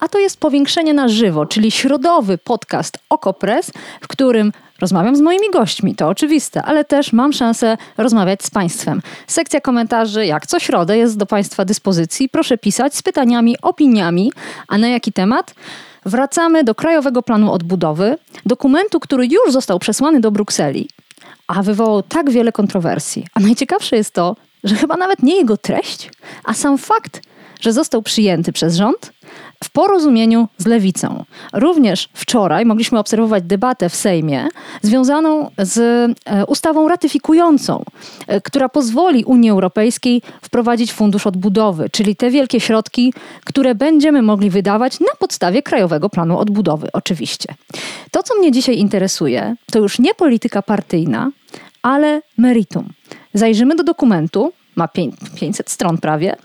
a to jest powiększenie na żywo, czyli środowy podcast Okopres, w którym rozmawiam z moimi gośćmi, to oczywiste, ale też mam szansę rozmawiać z Państwem. Sekcja komentarzy, jak co środę, jest do Państwa dyspozycji. Proszę pisać z pytaniami, opiniami, a na jaki temat? Wracamy do Krajowego Planu Odbudowy, dokumentu, który już został przesłany do Brukseli, a wywołał tak wiele kontrowersji. A najciekawsze jest to, że chyba nawet nie jego treść, a sam fakt, że został przyjęty przez rząd w porozumieniu z lewicą. Również wczoraj mogliśmy obserwować debatę w Sejmie związaną z e, ustawą ratyfikującą, e, która pozwoli Unii Europejskiej wprowadzić fundusz odbudowy, czyli te wielkie środki, które będziemy mogli wydawać na podstawie Krajowego Planu Odbudowy, oczywiście. To, co mnie dzisiaj interesuje, to już nie polityka partyjna, ale meritum. Zajrzymy do dokumentu, ma 500 stron prawie,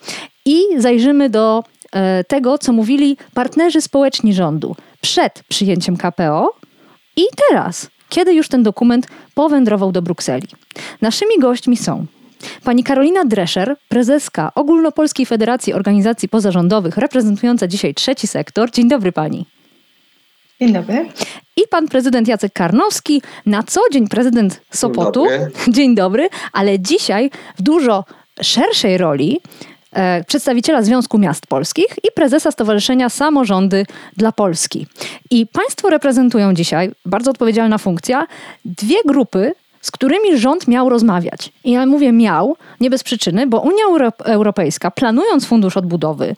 i zajrzymy do e, tego, co mówili partnerzy społeczni rządu przed przyjęciem KPO i teraz, kiedy już ten dokument powędrował do Brukseli. Naszymi gośćmi są Pani Karolina Drescher, prezeska Ogólnopolskiej Federacji Organizacji Pozarządowych, reprezentująca dzisiaj trzeci sektor. Dzień dobry pani. Dzień dobry. I pan prezydent Jacek Karnowski, na co dzień prezydent Sopotu. Dzień dobry, Dzień dobry ale dzisiaj w dużo szerszej roli przedstawiciela Związku Miast Polskich i prezesa Stowarzyszenia Samorządy dla Polski. I państwo reprezentują dzisiaj, bardzo odpowiedzialna funkcja, dwie grupy, z którymi rząd miał rozmawiać. I ja mówię miał, nie bez przyczyny, bo Unia Europejska, planując fundusz odbudowy,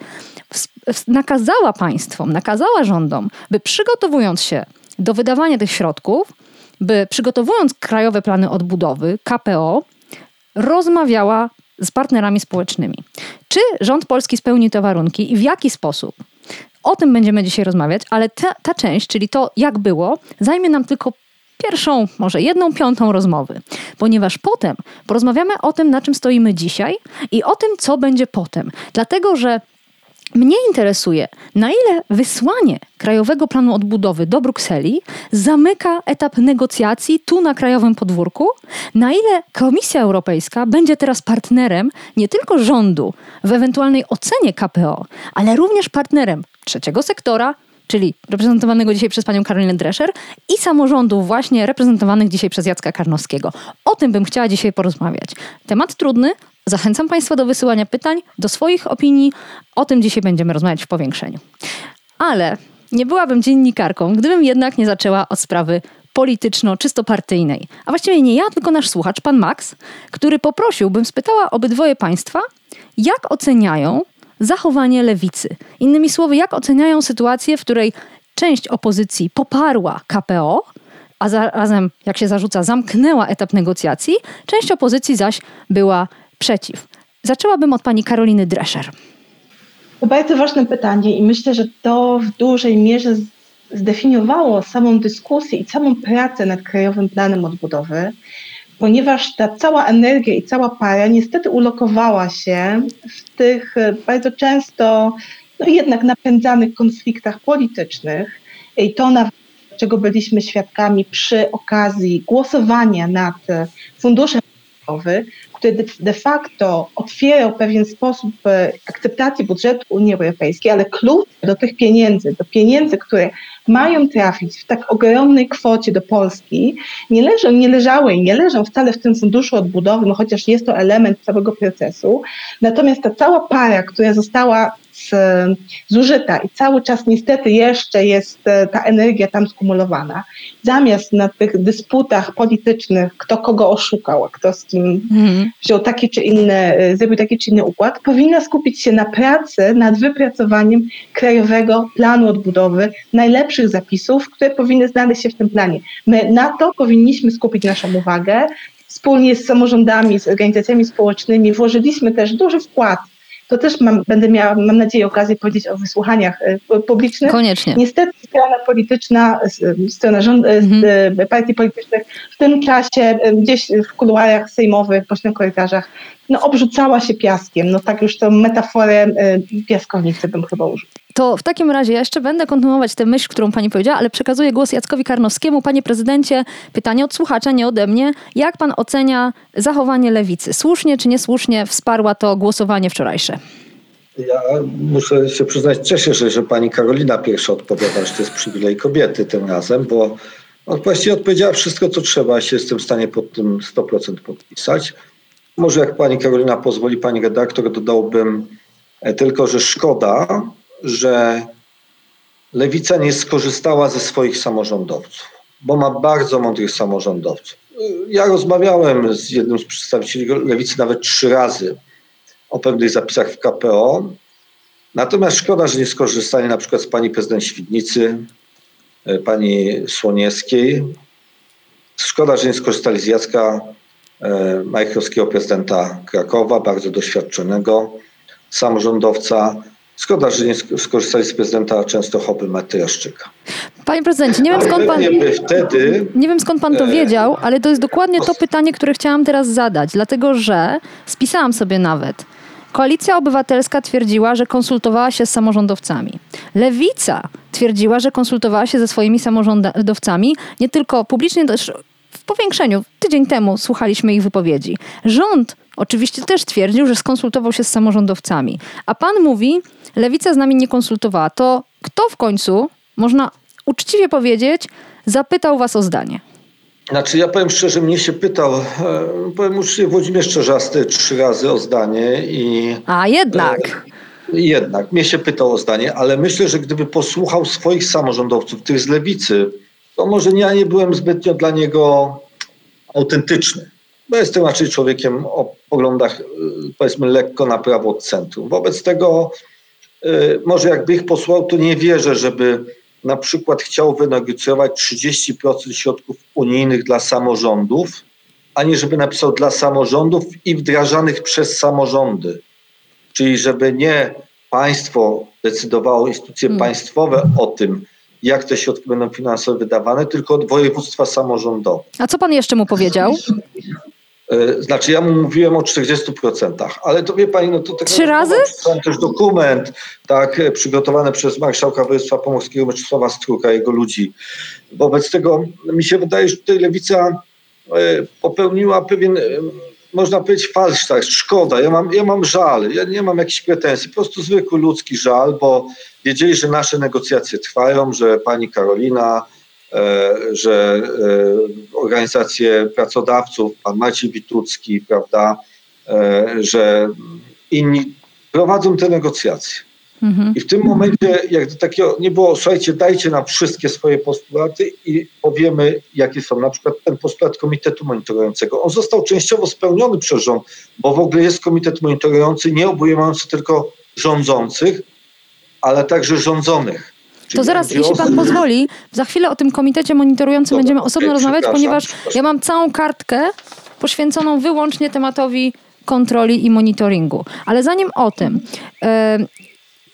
nakazała państwom, nakazała rządom, by przygotowując się do wydawania tych środków, by przygotowując krajowe plany odbudowy, KPO, rozmawiała z partnerami społecznymi. Czy rząd polski spełni te warunki i w jaki sposób? O tym będziemy dzisiaj rozmawiać, ale ta, ta część, czyli to jak było, zajmie nam tylko pierwszą, może jedną piątą rozmowy, ponieważ potem porozmawiamy o tym, na czym stoimy dzisiaj i o tym, co będzie potem. Dlatego, że mnie interesuje, na ile wysłanie Krajowego Planu Odbudowy do Brukseli zamyka etap negocjacji tu na krajowym podwórku, na ile Komisja Europejska będzie teraz partnerem nie tylko rządu w ewentualnej ocenie KPO, ale również partnerem trzeciego sektora, czyli reprezentowanego dzisiaj przez panią Karolinę Drescher i samorządów właśnie reprezentowanych dzisiaj przez Jacka Karnowskiego. O tym bym chciała dzisiaj porozmawiać. Temat trudny, Zachęcam Państwa do wysyłania pytań, do swoich opinii. O tym dzisiaj będziemy rozmawiać w powiększeniu. Ale nie byłabym dziennikarką, gdybym jednak nie zaczęła od sprawy polityczno, czysto partyjnej. A właściwie nie ja, tylko nasz słuchacz, pan Max, który poprosił, bym spytała obydwoje państwa, jak oceniają zachowanie lewicy. Innymi słowy, jak oceniają sytuację, w której część opozycji poparła KPO, a zarazem, jak się zarzuca, zamknęła etap negocjacji, część opozycji zaś była przeciw. Zaczęłabym od pani Karoliny Drescher. To bardzo ważne pytanie i myślę, że to w dużej mierze zdefiniowało samą dyskusję i całą pracę nad Krajowym Planem Odbudowy, ponieważ ta cała energia i cała para niestety ulokowała się w tych e, bardzo często no jednak napędzanych konfliktach politycznych. I to na czego byliśmy świadkami przy okazji głosowania nad funduszem który de facto otwierał pewien sposób e, akceptacji budżetu Unii Europejskiej, ale klucz do tych pieniędzy, do pieniędzy, które mają trafić w tak ogromnej kwocie do Polski, nie leżą, nie leżały i nie leżą wcale w tym funduszu odbudowy, no chociaż jest to element całego procesu. Natomiast ta cała para, która została zużyta i cały czas niestety jeszcze jest e, ta energia tam skumulowana. Zamiast na tych dysputach politycznych, kto kogo oszukał, a kto z kim mhm. wziął taki czy inny, e, zrobił taki czy inny układ, powinna skupić się na pracy nad wypracowaniem krajowego planu odbudowy, najlepszych zapisów, które powinny znaleźć się w tym planie. My na to powinniśmy skupić naszą uwagę. Wspólnie z samorządami, z organizacjami społecznymi włożyliśmy też duży wkład to też mam, będę miała, mam nadzieję, okazję powiedzieć o wysłuchaniach publicznych. Koniecznie. Niestety strona polityczna, strona rząd, mhm. partii politycznych w tym czasie gdzieś w kuluarach sejmowych, bocznych korytarzach no, obrzucała się piaskiem. No tak już tą metaforę piaskownicy bym chyba użył. To w takim razie jeszcze będę kontynuować tę myśl, którą pani powiedziała, ale przekazuję głos Jackowi Karnowskiemu. Panie prezydencie, pytanie od słuchacza, nie ode mnie. Jak pan ocenia zachowanie lewicy? Słusznie czy niesłusznie wsparła to głosowanie wczorajsze? Ja muszę się przyznać, cieszę się, że pani Karolina pierwsza odpowiada, że to jest przywilej kobiety tym razem, bo właściwie odpowiedziała wszystko, co trzeba. Ja się jestem w stanie pod tym 100% podpisać. Może jak pani Karolina pozwoli, pani redaktor, dodałbym e, tylko, że szkoda, że lewica nie skorzystała ze swoich samorządowców, bo ma bardzo mądrych samorządowców. Ja rozmawiałem z jednym z przedstawicieli lewicy nawet trzy razy o pewnych zapisach w KPO. Natomiast szkoda, że nie skorzystali na przykład z pani prezydent Świdnicy, e, pani Słoniewskiej. Szkoda, że nie skorzystali z Jacka Majchrowskiego, prezydenta Krakowa, bardzo doświadczonego samorządowca. Szkoda, że nie skorzystali z prezydenta Częstochowy Matyjaszczyka. Panie prezydencie, nie wiem skąd pan. Wtedy, nie wiem skąd pan to e, wiedział, ale to jest dokładnie to pytanie, które chciałam teraz zadać, dlatego że spisałam sobie nawet. Koalicja Obywatelska twierdziła, że konsultowała się z samorządowcami. Lewica twierdziła, że konsultowała się ze swoimi samorządowcami, nie tylko publicznie, też w powiększeniu. Tydzień temu słuchaliśmy ich wypowiedzi. Rząd oczywiście też twierdził, że skonsultował się z samorządowcami. A pan mówi, lewica z nami nie konsultowała. To kto w końcu, można uczciwie powiedzieć, zapytał was o zdanie? Znaczy ja powiem szczerze, mnie się pytał, e, powiem uczciwie, Włodzimierz Czerzasty trzy razy o zdanie i... A jednak. E, jednak, mnie się pytał o zdanie, ale myślę, że gdyby posłuchał swoich samorządowców, tych z lewicy, to może ja nie byłem zbytnio dla niego autentyczny. Bo jestem raczej człowiekiem o poglądach, y, powiedzmy, lekko na prawo od centrum. Wobec tego, y, może jakby ich posłał, to nie wierzę, żeby na przykład chciał wynegocjować 30% środków unijnych dla samorządów, ani żeby napisał dla samorządów i wdrażanych przez samorządy. Czyli żeby nie państwo decydowało, instytucje hmm. państwowe o tym, jak te środki będą finansowo wydawane, tylko od województwa samorządowe. A co pan jeszcze mu powiedział? E, znaczy ja mu mówiłem o 40%, ale to wie pani, no to tak Trzy razy? Też dokument, tak, e, przygotowany przez marszałka województwa pomorskiego Mieczysława Struka, jego ludzi. Wobec tego mi się wydaje, że tutaj lewica e, popełniła pewien, można powiedzieć, falsz, tak, szkoda. Ja mam, ja mam żal, ja nie mam jakichś pretensji, po prostu zwykły ludzki żal, bo wiedzieli, że nasze negocjacje trwają, że pani Karolina, E, że e, organizacje pracodawców, pan Maciej Witucki, prawda, e, że inni prowadzą te negocjacje. Mhm. I w tym momencie, jak takiego nie było, słuchajcie, dajcie nam wszystkie swoje postulaty i powiemy, jakie są. Na przykład ten postulat Komitetu Monitorującego. On został częściowo spełniony przez rząd, bo w ogóle jest komitet monitorujący, nie obejmujący tylko rządzących, ale także rządzonych. To zaraz, jeśli pan pozwoli, za chwilę o tym komitecie monitorującym będziemy osobno okay, rozmawiać, ponieważ ja mam całą kartkę poświęconą wyłącznie tematowi kontroli i monitoringu. Ale zanim o tym,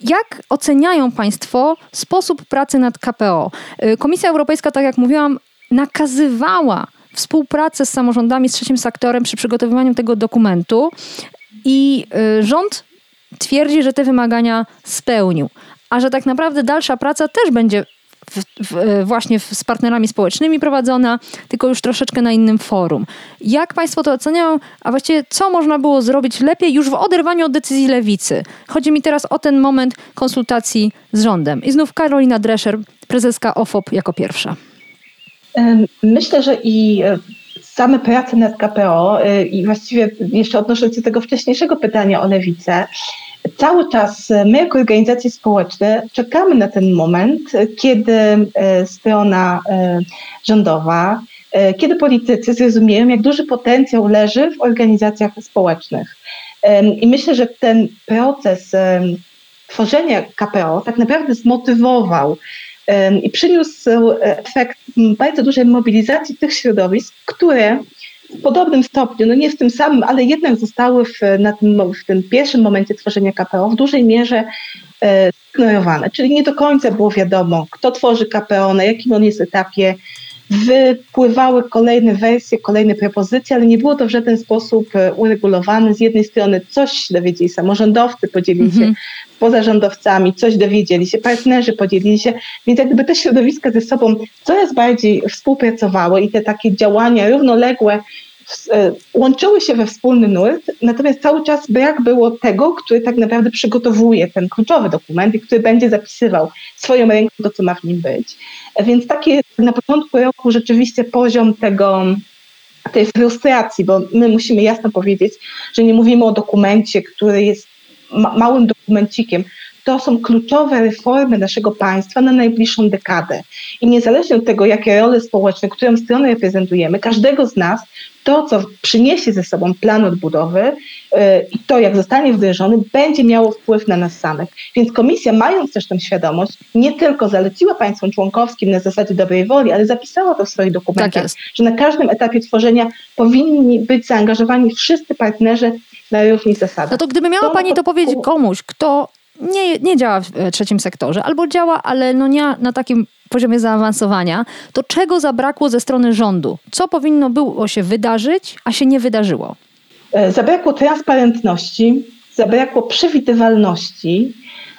jak oceniają Państwo sposób pracy nad KPO? E, Komisja Europejska, tak jak mówiłam, nakazywała współpracę z samorządami, z trzecim sektorem przy przygotowywaniu tego dokumentu i e, rząd twierdzi, że te wymagania spełnił a że tak naprawdę dalsza praca też będzie w, w, e, właśnie z partnerami społecznymi prowadzona, tylko już troszeczkę na innym forum. Jak Państwo to oceniają, a właściwie co można było zrobić lepiej już w oderwaniu od decyzji lewicy? Chodzi mi teraz o ten moment konsultacji z rządem. I znów Karolina Drescher, prezeska OFOP jako pierwsza. Myślę, że i e, same prace nad KPO e, i właściwie jeszcze odnosząc się do tego wcześniejszego pytania o lewicę, cały czas my jako organizacje społeczne czekamy na ten moment, kiedy e, strona e, rządowa, e, kiedy politycy zrozumieją, jak duży potencjał leży w organizacjach społecznych. I myślę, że ten proces tworzenia KPO tak naprawdę zmotywował i przyniósł efekt bardzo dużej mobilizacji tych środowisk, które w podobnym stopniu, no nie w tym samym, ale jednak zostały w, na tym, w tym pierwszym momencie tworzenia KPO w dużej mierze e. Czyli nie do końca było wiadomo, kto tworzy KPO, na jakim on jest etapie, wypływały kolejne wersje, kolejne propozycje, ale nie było to w żaden sposób e, uregulowane. Z jednej strony coś dowiedzieli samorządowcy, podzielili się mm -hmm. pozarządowcami, coś dowiedzieli się partnerzy, podzielili się, więc jakby te środowiska ze sobą coraz bardziej współpracowały i te takie działania równoległe łączyły się we wspólny nurt, natomiast cały czas brak było tego, który tak naprawdę przygotowuje ten kluczowy dokument i który będzie zapisywał swoją ręką to, co ma w nim być. E, więc taki na początku roku rzeczywiście poziom tego tej frustracji, bo my musimy jasno powiedzieć, że nie mówimy o dokumencie, który jest ma małym dokumencikiem, to są kluczowe reformy naszego państwa na najbliższą dekadę. I niezależnie od tego, jakie role społeczne, którą stronę reprezentujemy, każdego z nas to, co przyniesie ze sobą plan odbudowy yy, i to, jak zostanie wdrożony, będzie miało wpływ na nas samych. Więc komisja, mając też tę świadomość, nie tylko zaleciła państwom członkowskim na zasadzie dobrej woli, ale zapisała to w swoich dokumentach, tak że na każdym etapie tworzenia powinni być zaangażowani wszyscy partnerzy na równych zasadach. No to gdyby miała to, Pani to powiedzieć komuś, kto nie, nie działa w e, trzecim sektorze, albo działa, ale no nie na takim poziomie zaawansowania, to czego zabrakło ze strony rządu? Co powinno było się wydarzyć, a się nie wydarzyło? E, zabrakło transparentności, zabrakło przewidywalności.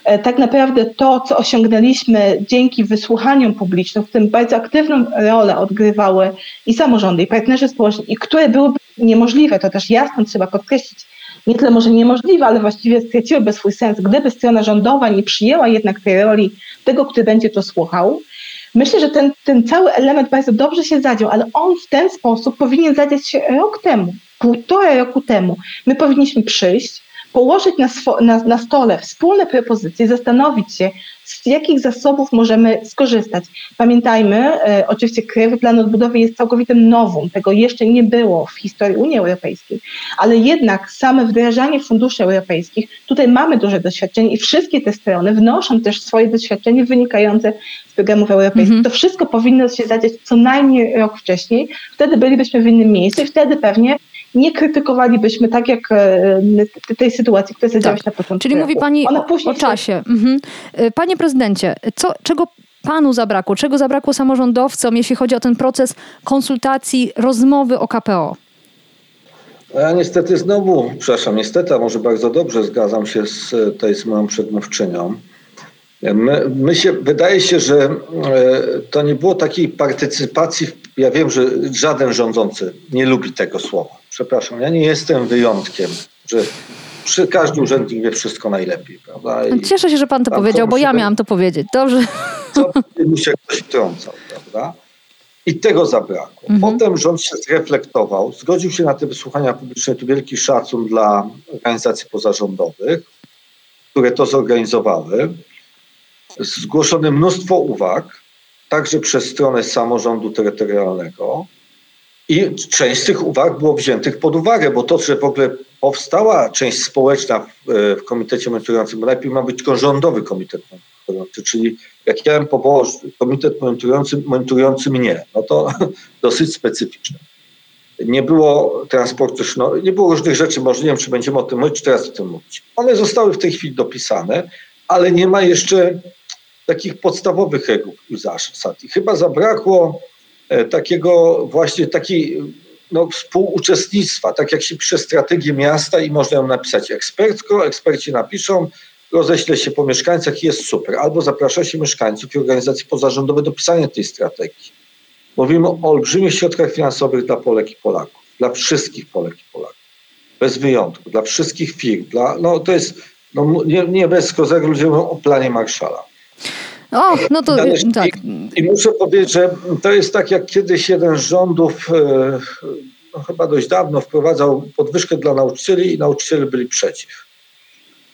E, tak naprawdę to, co osiągnęliśmy dzięki wysłuchaniom publicznym, w tym bardzo aktywną rolę odgrywały i samorządy, i partnerzy społeczni, i które byłyby niemożliwe, to też jasno trzeba podkreślić, nie tyle może niemożliwe, ale właściwie straciłyby swój sens, gdyby strona rządowa nie przyjęła jednak tej roli tego, który będzie to słuchał. Myślę, że ten, ten cały element bardzo dobrze się zadział, ale on w ten sposób powinien zadziać się rok temu, półtora roku temu. My powinniśmy przyjść, położyć na, na, na stole wspólne propozycje, zastanowić się, z jakich zasobów możemy skorzystać. Pamiętajmy, e, oczywiście Krajowy Plan Odbudowy jest całkowitym nowum, tego jeszcze nie było w historii Unii Europejskiej, ale jednak same wdrażanie funduszy europejskich, tutaj mamy duże doświadczenie i wszystkie te strony wnoszą też swoje doświadczenie wynikające z programów europejskich. -hmm. To wszystko powinno się zadziać co najmniej rok wcześniej, wtedy bylibyśmy w innym miejscu i wtedy pewnie nie krytykowalibyśmy tak jak e, tej sytuacji, która zadziała tak. się na początku. Czyli mówi Pani o, o czasie. Mhm. E, panie prezydencie, co, czego Panu zabrakło? Czego zabrakło samorządowcom, jeśli chodzi o ten proces konsultacji, rozmowy o KPO? Ja niestety znowu, przepraszam, niestety, a może bardzo dobrze zgadzam się z, tej, z moją przedmówczynią. My, my się, wydaje się, że e, to nie było takiej partycypacji. Ja wiem, że żaden rządzący nie lubi tego słowa. Przepraszam, ja nie jestem wyjątkiem, że przy, każdy urzędnik wie wszystko najlepiej, prawda? I Cieszę się, że pan to powiedział, bo ja miałam to powiedzieć. Dobrze. Co mu się ktoś wtrącał, prawda? I tego zabrakło. Mhm. Potem rząd się zreflektował, zgodził się na te wysłuchania publiczne. Tu wielki szacun dla organizacji pozarządowych, które to zorganizowały zgłoszone mnóstwo uwag, także przez stronę samorządu terytorialnego. I część z tych uwag było wziętych pod uwagę, bo to, że w ogóle powstała część społeczna w, e, w komitecie monitorującym, bo najpierw ma być tylko rządowy komitet monitorujący, czyli jak ja bym powołał komitet monitorujący, monitorujący mnie, no to dosyć specyficzne. Nie było transportu, no, nie było różnych rzeczy, może nie wiem, czy będziemy o tym mówić, czy teraz o tym mówić. One zostały w tej chwili dopisane, ale nie ma jeszcze takich podstawowych reguł zasad. I chyba zabrakło takiego właśnie takiej no, współuczestnictwa, tak jak się pisze strategię miasta i można ją napisać ekspercko, eksperci napiszą, roześle się po mieszkańcach i jest super. Albo zaprasza się mieszkańców i organizacje pozarządowe do pisania tej strategii. Mówimy o olbrzymich środkach finansowych dla Polek i Polaków, dla wszystkich Polek i Polaków, bez wyjątku, dla wszystkich firm. Dla, no, to jest no, nie, nie bez kozego ludzie mówią o planie Marszala. O, no to tak. I, I, muszę powiedzieć, że to jest tak, jak kiedyś jeden z rządów, e, no chyba dość dawno, wprowadzał podwyżkę dla nauczycieli i nauczyciele byli przeciw.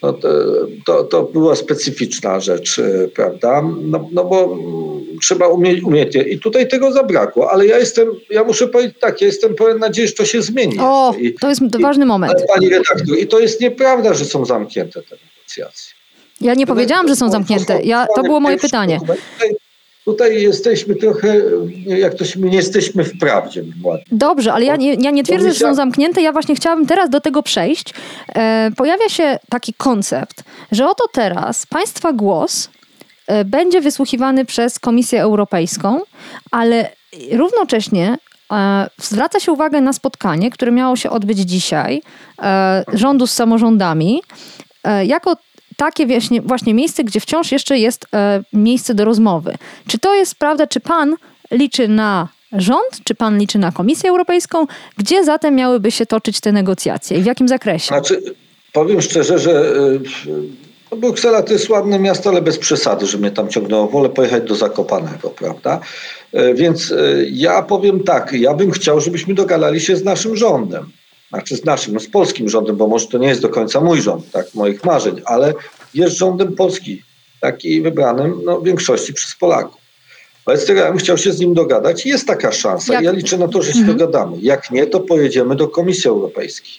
No to, to, to była specyficzna rzecz, e, prawda? No, no bo trzeba umieć, umieć. I tutaj tego zabrakło, ale ja jestem, ja muszę powiedzieć tak, ja jestem pełen nadziei, że to się zmieni. O, I, to jest i, ważny moment. Pani redaktor, i to jest nieprawda, że są zamknięte te negocjacje. Ja nie powiedziałam, że są zamknięte. Ja, to było moje pytanie. tutaj jesteśmy trochę, jak to się nie jesteśmy w prawdzie. Dobrze, ale ja nie, ja nie twierdzę, że są zamknięte. Ja właśnie chciałabym teraz do tego przejść. E, pojawia się taki koncept, że oto teraz państwa głos e, będzie wysłuchiwany przez Komisję Europejską, ale równocześnie e, zwraca się uwagę na spotkanie, które miało się odbyć dzisiaj e, rządu z samorządami, e, jako takie właśnie, właśnie miejsce, gdzie wciąż jeszcze jest e, miejsce do rozmowy. Czy to jest prawda, czy pan liczy na rząd, czy pan liczy na Komisję Europejską? Gdzie zatem miałyby się toczyć te negocjacje i w jakim zakresie? Znaczy, powiem szczerze, że no Bruksela to jest ładne miasto, ale bez przesady, że mnie tam ciągnęło. Wolę pojechać do Zakopanego, prawda? E, więc e, ja powiem tak, ja bym chciał, żebyśmy dogadali się z naszym rządem znaczy z naszym, no z polskim rządem, bo może to nie jest do końca mój rząd, tak, moich marzeń, ale jest rządem Polski, taki wybranym no, w większości przez Polaków. Wobec tego ja bym chciał się z nim dogadać. Jest taka szansa. Jak? Ja liczę na to, że się mhm. dogadamy. Jak nie, to pojedziemy do Komisji Europejskiej.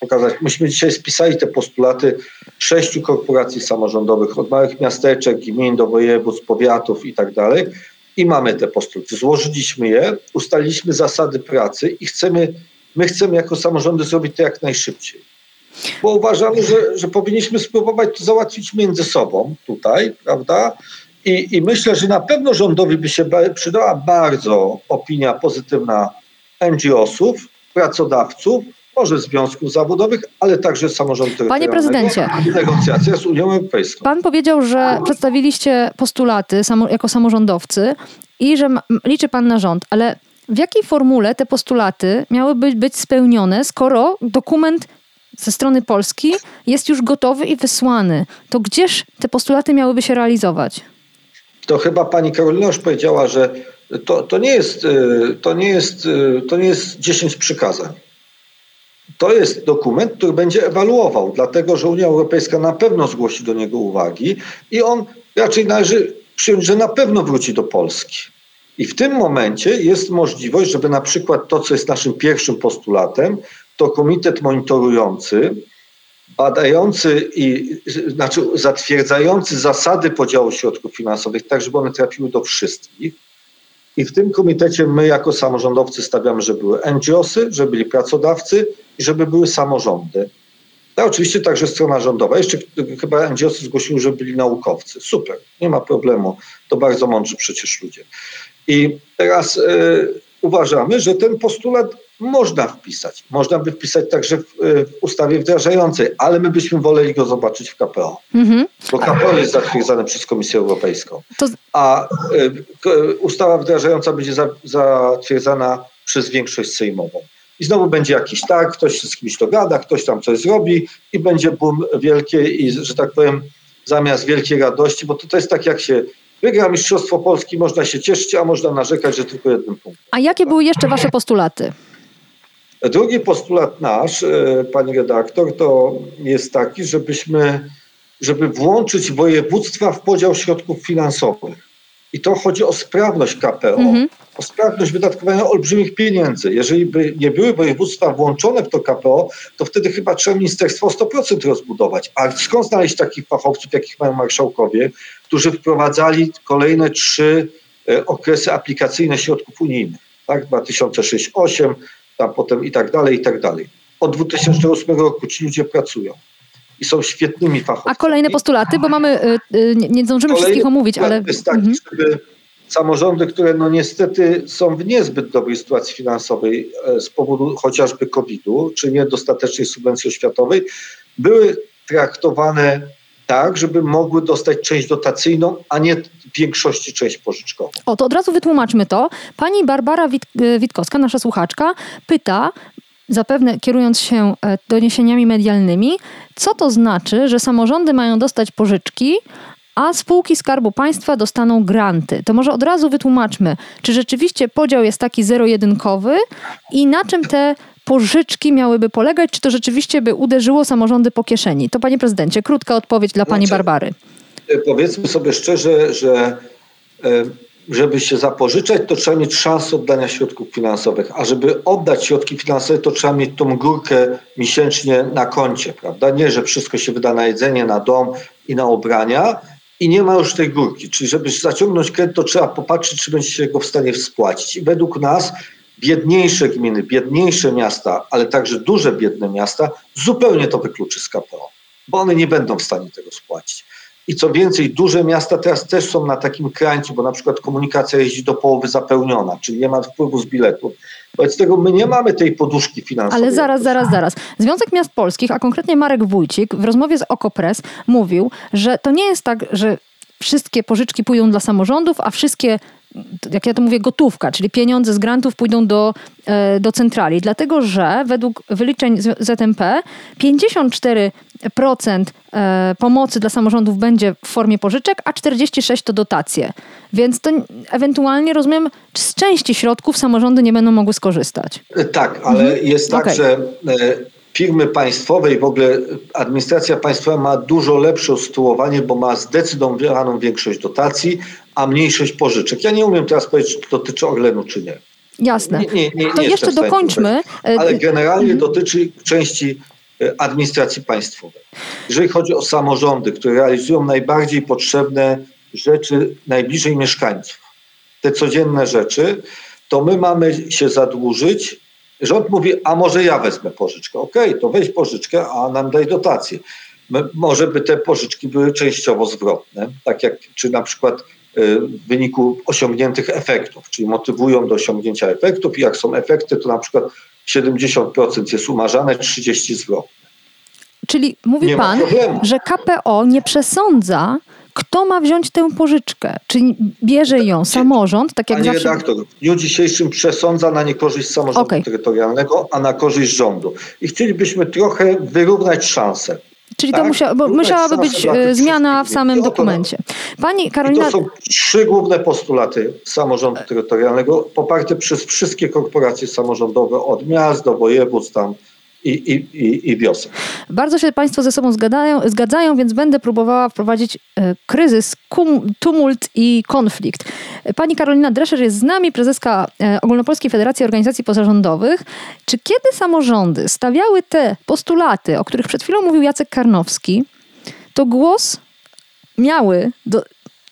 Pokazać. Myśmy dzisiaj spisali te postulaty sześciu korporacji samorządowych, od małych miasteczek, gmin do województw, powiatów i tak dalej. I mamy te postulaty. Złożyliśmy je, ustaliliśmy zasady pracy i chcemy My chcemy jako samorządy zrobić to jak najszybciej. Bo uważamy, że, że powinniśmy spróbować to załatwić między sobą tutaj, prawda? I, I myślę, że na pewno rządowi by się przydała bardzo opinia pozytywna NGO-sów, pracodawców, może związków zawodowych, ale także samorządu Panie prezydencie, negocjacja z Unią Europejską. Pan powiedział, że przedstawiliście postulaty jako samorządowcy i że liczy pan na rząd, ale w jakiej formule te postulaty miałyby być spełnione, skoro dokument ze strony Polski jest już gotowy i wysłany? To gdzież te postulaty miałyby się realizować? To chyba pani Karolina już powiedziała, że to, to, nie, jest, y, to, nie, jest, y, to nie jest 10 przykazań. To jest dokument, który będzie ewaluował, dlatego że Unia Europejska na pewno zgłosi do niego uwagi i on raczej należy przyjąć, że na pewno wróci do Polski. I w tym momencie jest możliwość, żeby na przykład to, co jest naszym pierwszym postulatem, to komitet monitorujący, badający i znaczy zatwierdzający zasady podziału środków finansowych, tak żeby one trafiły do wszystkich. I w tym komitecie my jako samorządowcy stawiamy, że były NGOsy, że byli pracodawcy i żeby były samorządy. No, oczywiście także strona rządowa. Jeszcze chyba NGOsy zgłosiły, że byli naukowcy. Super, nie ma problemu. To bardzo mądrzy przecież ludzie. I teraz y, uważamy, że ten postulat można wpisać. Można by wpisać także w, e, w, ustawie wdrażającej, ale my byśmy woleli go zobaczyć w KPO. Mhm. Bo KPO jest zatwierdzane przez Komisję Europejską. To... A y, ustawa wdrażająca będzie za, zatwierdzana przez większość sejmową. I znowu będzie jakiś tak, ktoś z kimś dogada, ktoś tam coś zrobi i będzie boom wielkie i, że tak powiem, zamiast wielkiej radości, bo to, to jest tak, jak się Wygra Mistrzostwo Polski, można się cieszyć, a można narzekać, że tylko jednym punktem. A jakie były jeszcze wasze postulaty? Drugi postulat nasz, e, pani redaktor, to jest taki, żebyśmy, żeby włączyć województwa w podział środków finansowych. I to chodzi o sprawność KPO, mhm. o sprawność wydatkowania olbrzymich pieniędzy. Jeżeli by nie były województwa włączone w to KPO, to wtedy chyba trzeba ministerstwo o 100% rozbudować. A skąd znaleźć takich fachowców, jakich mają marszałkowie, którzy wprowadzali kolejne trzy e, okresy aplikacyjne środków unijnych, tak? 2006-2008, tam potem i tak dalej, i tak dalej. Od 2008 roku ci ludzie pracują i są świetnymi fachowcami. A kolejne postulaty, bo mamy, y, y, nie zdążymy wszystkich omówić, ale... jest taki, mhm. żeby samorządy, które no niestety są w niezbyt dobrej sytuacji finansowej e, z powodu chociażby COVID-u, czy niedostatecznej subwencji oświatowej, były traktowane tak, żeby mogły dostać część dotacyjną, a nie w większości część pożyczkową. O, to od razu wytłumaczmy to. Pani Barbara Wit e, Witkowska, nasza słuchaczka, pyta, zapewne kierując się e, doniesieniami medialnymi, co to znaczy, że samorządy mają dostać pożyczki, a spółki Skarbu Państwa dostaną granty. To może od razu wytłumaczmy, czy rzeczywiście podział jest taki zero-jedynkowy i na czym te pożyczki miałyby polegać, czy to rzeczywiście by uderzyło samorządy po kieszeni? To panie prezydencie, krótka odpowiedź dla pani znaczy, Barbary. E, powiedzmy sobie szczerze, że e, żeby się zapożyczać, to trzeba mieć szansę oddania środków finansowych, a żeby oddać środki finansowe, to trzeba mieć tą górkę miesięcznie na koncie, prawda? Nie, że wszystko się wyda na jedzenie, na dom i na ubrania, i nie ma już tej górki. Czyli żeby zaciągnąć kredyt, to trzeba popatrzeć, czy będzie się go w stanie spłacić. I według nas biedniejsze gminy, biedniejsze miasta, ale także duże biedne miasta zupełnie to wykluczy z KPO, bo one nie będą w stanie tego spłacić. I co więcej, duże miasta teraz też są na takim krańcu, bo na przykład komunikacja jeździ do połowy zapełniona, czyli nie ma wpływu z biletów. Wobec tego my nie mamy tej poduszki finansowej. Ale zaraz, zaraz, zaraz. Związek Miast Polskich, a konkretnie Marek Wójcik w rozmowie z Okopres mówił, że to nie jest tak, że wszystkie pożyczki pójdą dla samorządów, a wszystkie jak ja to mówię, gotówka, czyli pieniądze z grantów pójdą do, e, do centrali. Dlatego, że według wyliczeń ZMP 54% e, pomocy dla samorządów będzie w formie pożyczek, a 46% to dotacje. Więc to ewentualnie, rozumiem, z części środków samorządy nie będą mogły skorzystać. E, tak, ale mhm. jest tak, okay. że firmy państwowe i w ogóle administracja państwowa ma dużo lepsze usytuowanie, bo ma zdecydowaną większość dotacji, a mniejszość pożyczek. Ja nie umiem teraz powiedzieć, czy to dotyczy Orlenu, czy nie. Jasne. Nie, nie, nie, to jeszcze dokończmy. Ale generalnie mhm. dotyczy części e, administracji państwowej. Jeżeli chodzi o samorządy, które realizują najbardziej potrzebne rzeczy najbliżej mieszkańców, te codzienne rzeczy, to my mamy się zadłużyć. Rząd mówi, a może ja wezmę pożyczkę. Okej, okay, to weź pożyczkę, a nam daj dotację. Może by te pożyczki były częściowo zwrotne, tak jak czy na przykład w wyniku osiągniętych efektów, czyli motywują do osiągnięcia efektów i jak są efekty, to na przykład 70% jest umarzane, 30% zwrotne. Czyli mówi nie pan, że KPO nie przesądza, kto ma wziąć tę pożyczkę? Czy bierze ją samorząd, tak jak Panie zawsze? redaktor, w dniu dzisiejszym przesądza na niekorzyść samorządu okay. terytorialnego, a na korzyść rządu. I chcielibyśmy trochę wyrównać szanse. Czyli tak? to musia, bo musiałaby być e, zmiana w samym dokumencie. Pani Karolina... I to są trzy główne postulaty samorządu terytorialnego, poparte przez wszystkie korporacje samorządowe, od miast do województw, tam i, i, i wiosek. Bardzo się Państwo ze sobą zgadzają, zgadzają, więc będę próbowała wprowadzić e, kryzys, kum, tumult i konflikt. Pani Karolina Drescher jest z nami, prezeska e, Ogólnopolskiej Federacji Organizacji Pozarządowych. Czy kiedy samorządy stawiały te postulaty, o których przed chwilą mówił Jacek Karnowski, to głos miały do,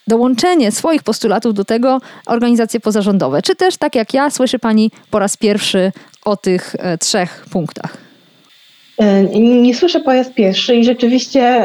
dołączenie swoich postulatów do tego organizacje pozarządowe? Czy też, tak jak ja, słyszy Pani po raz pierwszy o tych e, trzech punktach? E, nie słyszę po raz pierwszy i rzeczywiście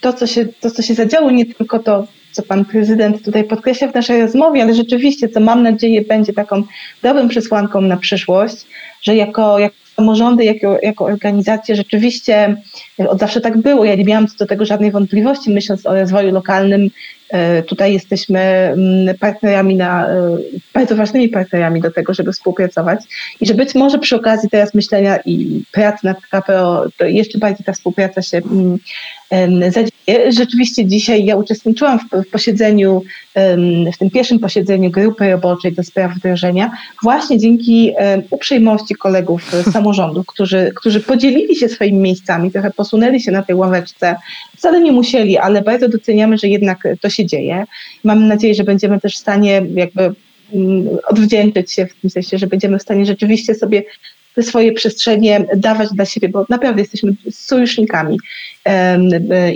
to co, się, to, co się zadziało, nie tylko to, co pan prezydent tutaj podkreśla w naszej rozmowie, ale rzeczywiście, co mam nadzieję będzie taką dobrą przesłanką na przyszłość, że jako, jako samorządy, jako, jako organizacje rzeczywiście od zawsze tak było. Ja nie miałam co do tego żadnej wątpliwości, myśląc o rozwoju lokalnym E, tutaj jesteśmy mm, partnerami, na, e, bardzo ważnymi partnerami do tego, żeby współpracować. I że być może przy okazji teraz myślenia i pracy nad KPO jeszcze bardziej ta współpraca się mm, zadzieje. Rzeczywiście dzisiaj ja uczestniczyłam w, w posiedzeniu, w tym pierwszym posiedzeniu grupy roboczej do spraw wdrożenia właśnie dzięki uprzejmości kolegów z samorządu, którzy, którzy podzielili się swoimi miejscami, trochę posunęli się na tej ławeczce, wcale nie musieli, ale bardzo doceniamy, że jednak to się dzieje. Mam nadzieję, że będziemy też w stanie jakby mm, odwdzięczyć się w tym sensie, że będziemy w stanie rzeczywiście sobie te swoje przestrzenie dawać dla siebie, bo naprawdę jesteśmy sojusznikami.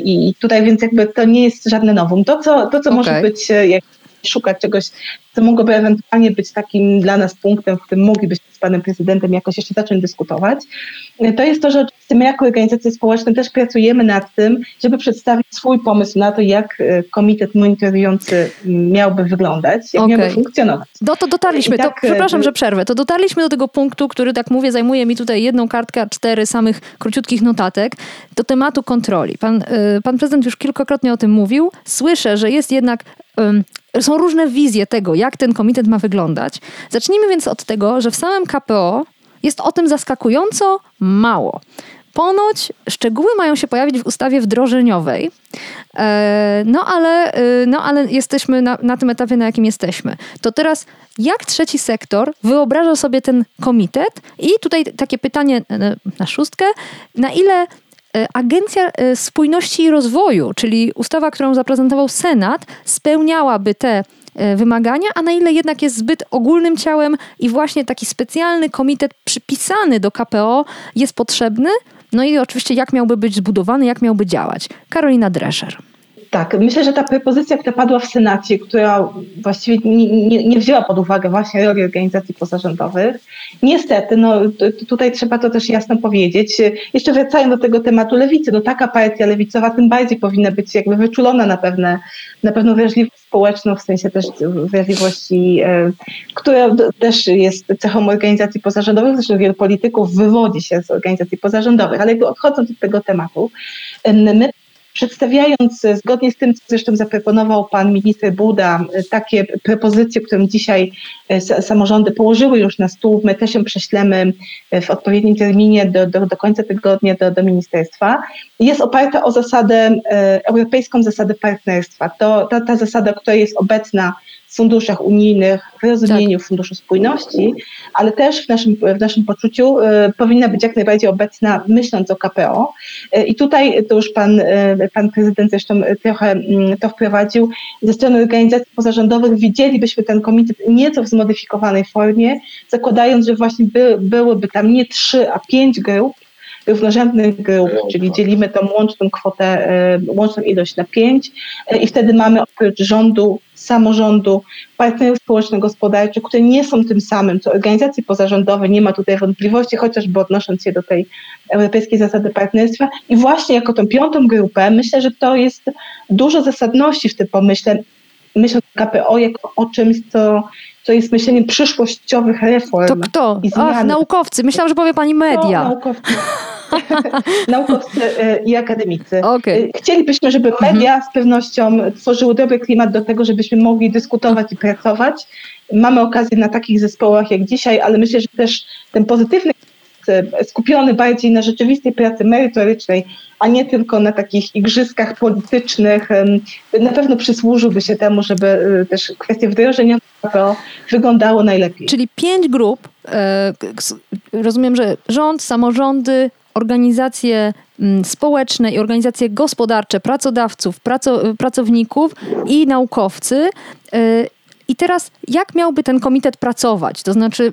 I tutaj więc jakby to nie jest żadne nowum. To, co, to, co okay. może być, e, jak szukać czegoś, co mogłoby ewentualnie być takim dla nas punktem, w którym moglibyśmy z panem prezydentem jakoś jeszcze zacząć dyskutować, to jest to, że oczywiście my jako organizacje społeczne też pracujemy nad tym, żeby przedstawić swój pomysł na to, jak e, komitet monitorujący miałby wyglądać, jak okay. miałby funkcjonować. No to dotarliśmy, tak, to, przepraszam, e, że przerwę, to dotarliśmy do tego punktu, który tak mówię, zajmuje mi tutaj jedną kartkę, cztery samych króciutkich notatek, do tematu kontroli. Pan, e, pan prezydent już kilkakrotnie o tym mówił. Słyszę, że jest jednak są różne wizje tego, jak ten komitet ma wyglądać. Zacznijmy więc od tego, że w samym KPO jest o tym zaskakująco mało. Ponoć szczegóły mają się pojawić w ustawie wdrożeniowej, e, no ale, e, no ale jesteśmy na, na tym etapie, na jakim jesteśmy. To teraz, jak trzeci sektor wyobraża sobie ten komitet? I tutaj takie pytanie e, na szóstkę, na ile Agencja Spójności i Rozwoju, czyli ustawa, którą zaprezentował Senat, spełniałaby te E, wymagania, a na ile jednak jest zbyt ogólnym ciałem i właśnie taki specjalny komitet przypisany do KPO jest potrzebny. No i oczywiście jak miałby być zbudowany, jak miałby działać. Karolina Drescher. Tak, myślę, że ta propozycja, która padła w Senacie, która właściwie nie, nie, nie wzięła pod uwagę właśnie roli organizacji pozarządowych, niestety, no tutaj trzeba to też jasno powiedzieć, jeszcze wracając do tego tematu lewicy, no taka partia lewicowa tym bardziej powinna być jakby wyczulona na pewne, na pewną wrażliwość społeczną, w sensie też wrażliwości, e, która też jest cechą organizacji pozarządowych, zresztą wielu polityków wywodzi się z organizacji pozarządowych, ale jakby odchodząc od tego tematu, my Przedstawiając e, zgodnie z tym, co zresztą zaproponował pan minister Buda, e, takie propozycje, które dzisiaj e, samorządy położyły już na stół, my też ją prześlemy w odpowiednim terminie do, do, do końca tygodnia do, do ministerstwa, jest oparta o zasadę, europejską zasadę partnerstwa. To, ta, ta zasada, która jest obecna funduszach unijnych, w rozumieniu tak. Funduszu Spójności, ale też w naszym, w naszym poczuciu y, powinna być jak najbardziej obecna, myśląc o KPO. Y, I tutaj to już pan, y, pan prezydent zresztą trochę mm, to wprowadził. Ze strony organizacji pozarządowych widzielibyśmy ten komitet nieco w zmodyfikowanej formie, zakładając, że właśnie by, byłyby tam nie trzy, a pięć grup, równorzędnych grup, czyli dzielimy tą łączną kwotę, łączną ilość na pięć i wtedy mamy oprócz rządu samorządu, partnerów społeczno-gospodarczych, które nie są tym samym, co organizacje pozarządowe, nie ma tutaj wątpliwości, chociażby odnosząc się do tej europejskiej zasady partnerstwa. I właśnie jako tą piątą grupę myślę, że to jest dużo zasadności w tym pomyśle, myślę o KPO jako o czymś, co, co jest myśleniem przyszłościowych reform. To kto? Ach, naukowcy. Myślałam, że powie pani media. No, naukowcy. naukowcy e, i akademicy. Okay. Chcielibyśmy, żeby mhm. media z pewnością tworzyły dobry klimat do tego, żebyśmy mogli dyskutować i pracować. Mamy okazję na takich zespołach jak dzisiaj, ale myślę, że też ten pozytywny skupiony bardziej na rzeczywistej pracy merytorycznej, a nie tylko na takich igrzyskach politycznych, na pewno przysłużyłby się temu, żeby też kwestie wdrożenia wyglądało najlepiej. Czyli pięć grup, rozumiem, że rząd, samorządy, organizacje mm, społeczne i organizacje gospodarcze, pracodawców, praco, pracowników i naukowcy. I teraz, jak miałby ten komitet pracować? To znaczy,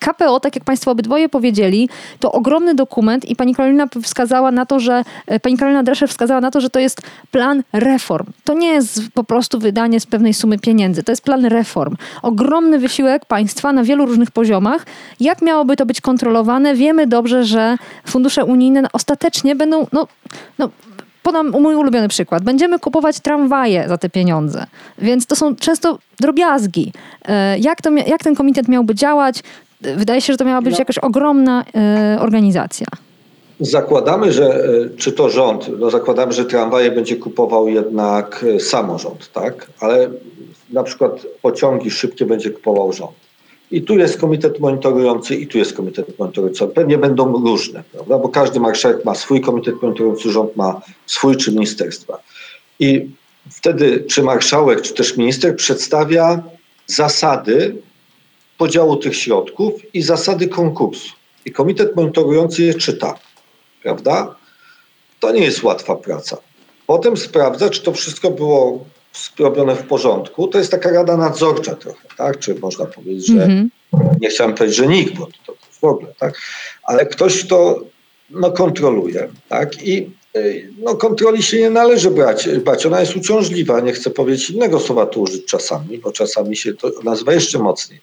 KPO, tak jak Państwo obydwoje powiedzieli, to ogromny dokument i pani Karolina wskazała na to, że e, pani Karolina Drescher wskazała na to, że to jest plan reform. To nie jest po prostu wydanie z pewnej sumy pieniędzy, to jest plan reform. Ogromny wysiłek państwa na wielu różnych poziomach. Jak miałoby to być kontrolowane? Wiemy dobrze, że fundusze unijne ostatecznie będą, no, no podam mój ulubiony przykład. Będziemy kupować tramwaje za te pieniądze, więc to są często drobiazgi. E, jak, to, jak ten komitet miałby działać? Wydaje się, że to miała być no. jakaś ogromna e, organizacja. Zakładamy, że e, czy to rząd, no zakładamy, że tramwaje będzie kupował jednak samorząd, tak? Ale na przykład pociągi szybkie będzie kupował rząd. I tu jest komitet monitorujący, i tu jest komitet monitorujący. Pewnie będą różne, prawda? bo każdy marszałek ma swój komitet monitorujący, rząd ma swój czy ministerstwa. I wtedy czy marszałek, czy też minister przedstawia zasady podziału tych środków i zasady konkursu. I komitet monitorujący je czyta, prawda? To nie jest łatwa praca. Potem sprawdza, czy to wszystko było robione w porządku, to jest taka rada nadzorcza trochę, tak? Czy można powiedzieć, że mm-hmm. nie chciałem powiedzieć, że nikt, bo to, w ogóle, tak? Ale ktoś to no, kontroluje, tak? I y, no, kontroli się nie należy brać, brać. Ona jest uciążliwa, nie chcę powiedzieć innego słowa tu użyć czasami, bo czasami się to nazywa jeszcze mocniej.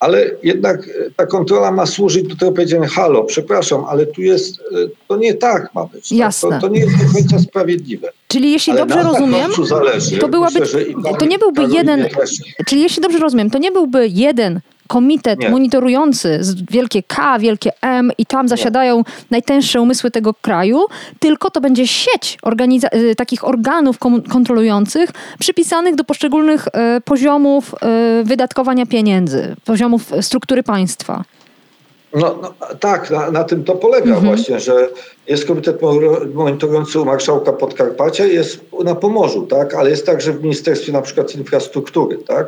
Ale jednak y, ta kontrola ma służyć do tego powiedzenia, halo, przepraszam, ale tu jest, y, to nie tak ma być. Jasne. Tak? To, to nie jest do końca sprawiedliwe. Czyli jeśli Ale dobrze rozumiem, zależy. to byłaby, Myślę, to nie byłby jeden, czyli jeśli dobrze rozumiem, to nie byłby jeden komitet nie. monitorujący z wielkie K, wielkie M i tam zasiadają nie. najtęższe umysły tego kraju, tylko to będzie sieć y, takich organów kontrolujących przypisanych do poszczególnych y, poziomów y, wydatkowania pieniędzy, poziomów struktury państwa. No, no, tak, na, na, tym to polega mhm. właśnie, że jest komitet monitorujący u marszałka Podkarpacia, jest na Pomorzu, tak, ale jest także w Ministerstwie na przykład Infrastruktury, tak.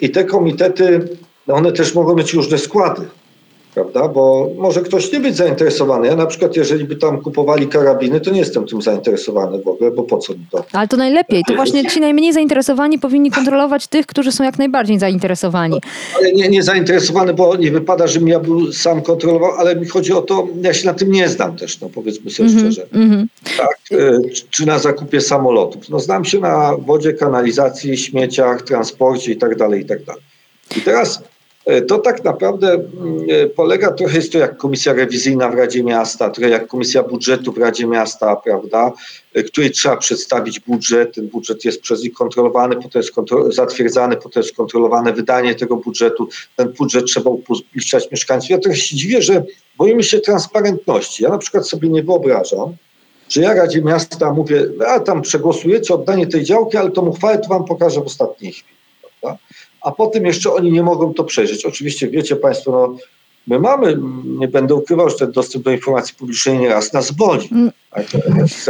I te komitety, one też mogą mieć różne składy, prawda? Bo może ktoś nie być zainteresowany. Ja na przykład, jeżeli by tam kupowali karabiny, to nie jestem tym zainteresowany w ogóle, bo po co mi to? Ale to najlepiej. To właśnie ci najmniej zainteresowani powinni kontrolować tych, którzy są jak najbardziej zainteresowani. Ale nie, nie zainteresowany, bo nie wypada, żebym ja był sam kontrolował, ale mi chodzi o to, ja się na tym nie znam też, no powiedzmy sobie mm -hmm, szczerze. Mm -hmm. Tak, e, czy na zakupie samolotów. No znam się na wodzie, kanalizacji, śmieciach, transporcie i tak dalej, i tak dalej. I teraz to tak naprawdę mm, e, polega trochę, jest to jak komisja rewizyjna w Radzie Miasta, trochę jak komisja budżetu w Radzie Miasta, prawda, e, której trzeba przedstawić budżet, ten budżet jest przez nich kontrolowany, potem jest kontro zatwierdzany, potem jest kontrolowane wydanie tego budżetu, ten budżet trzeba upubliczniać mieszkańców. Ja trochę się dziwię, że boimy się transparentności. Ja na przykład sobie nie wyobrażam, że ja Radzie Miasta mówię, a tam przegłosujecie oddanie tej działki, ale tą uchwałę to wam pokażę w ostatniej chwili. A potem jeszcze oni nie mogą to przejrzeć. Oczywiście wiecie Państwo, no, my mamy, nie będę ukrywał, że ten dostęp do informacji publicznej nieraz nas boli.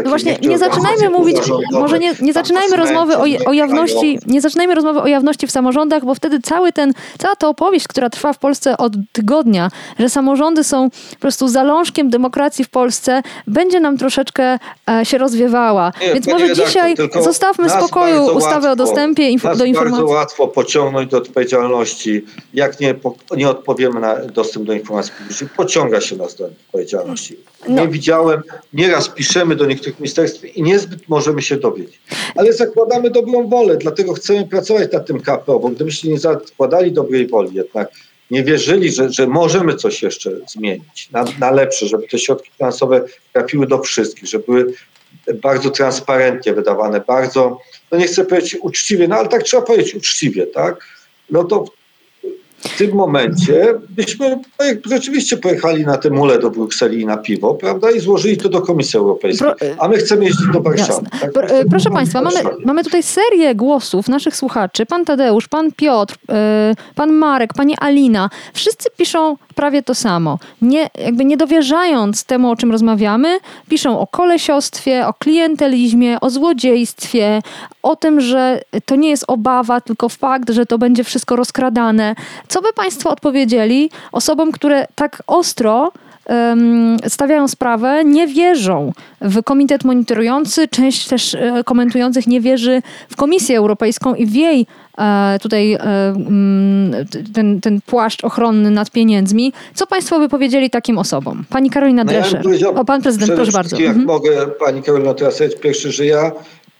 No właśnie, nie zaczynajmy mówić, może nie, nie zaczynajmy rozmowy o, o jawności, nie zaczynajmy rozmowy o jawności w samorządach, bo wtedy cały ten, cała ta opowieść, która trwa w Polsce od tygodnia, że samorządy są po prostu zalążkiem demokracji w Polsce, będzie nam troszeczkę e, się rozwiewała. Nie, Więc może dzisiaj zostawmy spokoju ustawę o dostępie inf- do informacji. bardzo łatwo pociągnąć do odpowiedzialności, jak nie, nie odpowiemy na dostęp do informacji publicznej, pociąga się nas do odpowiedzialności. No. Nie widziałem nieraz piszemy do niektórych ministerstw i niezbyt możemy się dowiedzieć. Ale zakładamy dobrą wolę, dlatego chcemy pracować nad tym KPO, bo gdybyśmy nie zakładali dobrej woli jednak, nie wierzyli, że, że możemy coś jeszcze zmienić na, na lepsze, żeby te środki finansowe trafiły do wszystkich, żeby były bardzo transparentnie wydawane, bardzo, no nie chcę powiedzieć uczciwie, no ale tak trzeba powiedzieć uczciwie, tak? No to w tym momencie byśmy rzeczywiście pojechali na tę mulę do Brukseli i na piwo, prawda, i złożyli to do Komisji Europejskiej. A my chcemy jeździć do Warszawy. Tak? E, proszę Państwa, mamy, mamy tutaj serię głosów naszych słuchaczy. Pan Tadeusz, pan Piotr, e, pan Marek, pani Alina. Wszyscy piszą prawie to samo. Nie, jakby nie dowierzając temu, o czym rozmawiamy, piszą o kolesiostwie, o klientelizmie, o złodziejstwie, o tym, że to nie jest obawa, tylko fakt, że to będzie wszystko rozkradane. Co by Państwo odpowiedzieli osobom, które tak ostro stawiają sprawę, nie wierzą w komitet monitorujący. Część też e, komentujących nie wierzy w Komisję Europejską i w jej e, tutaj e, ten, ten płaszcz ochronny nad pieniędzmi. Co Państwo by powiedzieli takim osobom? Pani Karolina Drescher. No ja o, pan prezydent, proszę bardzo. Jak mhm. mogę, Pani Karolina, teraz powiedzieć pierwszy, że ja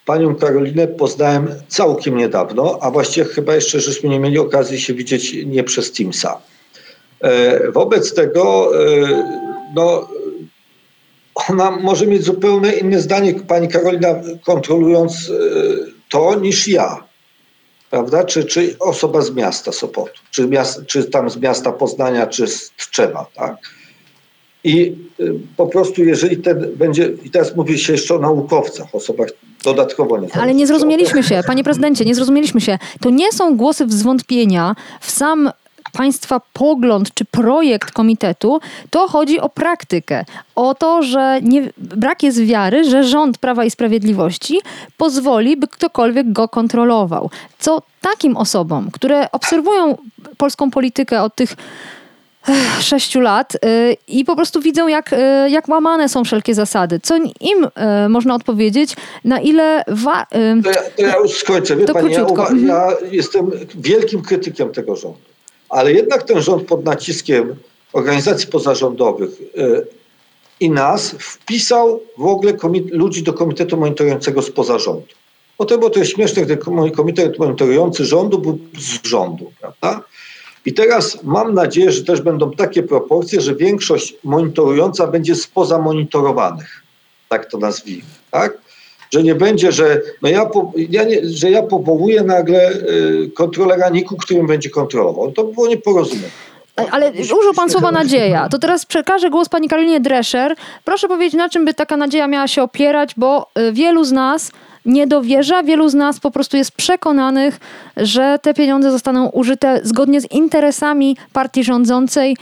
Panią Karolinę poznałem całkiem niedawno, a właściwie chyba jeszcze żeśmy nie mieli okazji się widzieć nie przez Teamsa. E, wobec tego e, no, ona może mieć zupełnie inne zdanie, pani Karolina, kontrolując e, to niż ja. Prawda? Czy, czy osoba z miasta Sopotu, czy, miast, czy tam z miasta Poznania, czy z Tczewa. Tak? I po prostu, jeżeli ten będzie, i teraz mówi się jeszcze o naukowcach, osobach dodatkowo nie. Ale nie zrozumieliśmy się, panie prezydencie, nie zrozumieliśmy się. To nie są głosy zwątpienia w sam państwa pogląd czy projekt komitetu, to chodzi o praktykę. O to, że nie, brak jest wiary, że rząd Prawa i Sprawiedliwości pozwoli, by ktokolwiek go kontrolował. Co takim osobom, które obserwują polską politykę od tych sześciu lat y, i po prostu widzą, jak, y, jak łamane są wszelkie zasady. Co im y, można odpowiedzieć, na ile... Wa- to, ja, to ja już skończę. Wie pani, ja, mhm. ja, jestem wielkim krytykiem tego rządu ale jednak ten rząd pod naciskiem organizacji pozarządowych i nas wpisał w ogóle ludzi do komitetu monitorującego spoza rządu. Potem było to śmieszne, gdy komitet monitorujący rządu był z rządu, prawda? I teraz mam nadzieję, że też będą takie proporcje, że większość monitorująca będzie spoza monitorowanych, tak to nazwijmy, tak? że nie będzie, że, no ja, po, ja nie, że ja powołuję nagle y, kontrolera NIK-u, którym będzie kontrolował. To było nieporozumienie. Ale użył pan słowa nadzieja. To teraz przekażę głos pani Karolinie Drescher. Proszę powiedzieć, na czym by taka nadzieja miała się opierać, bo y, wielu z nas nie dowierza, wielu z nas po prostu jest przekonanych, że te pieniądze zostaną użyte zgodnie z interesami partii rządzącej,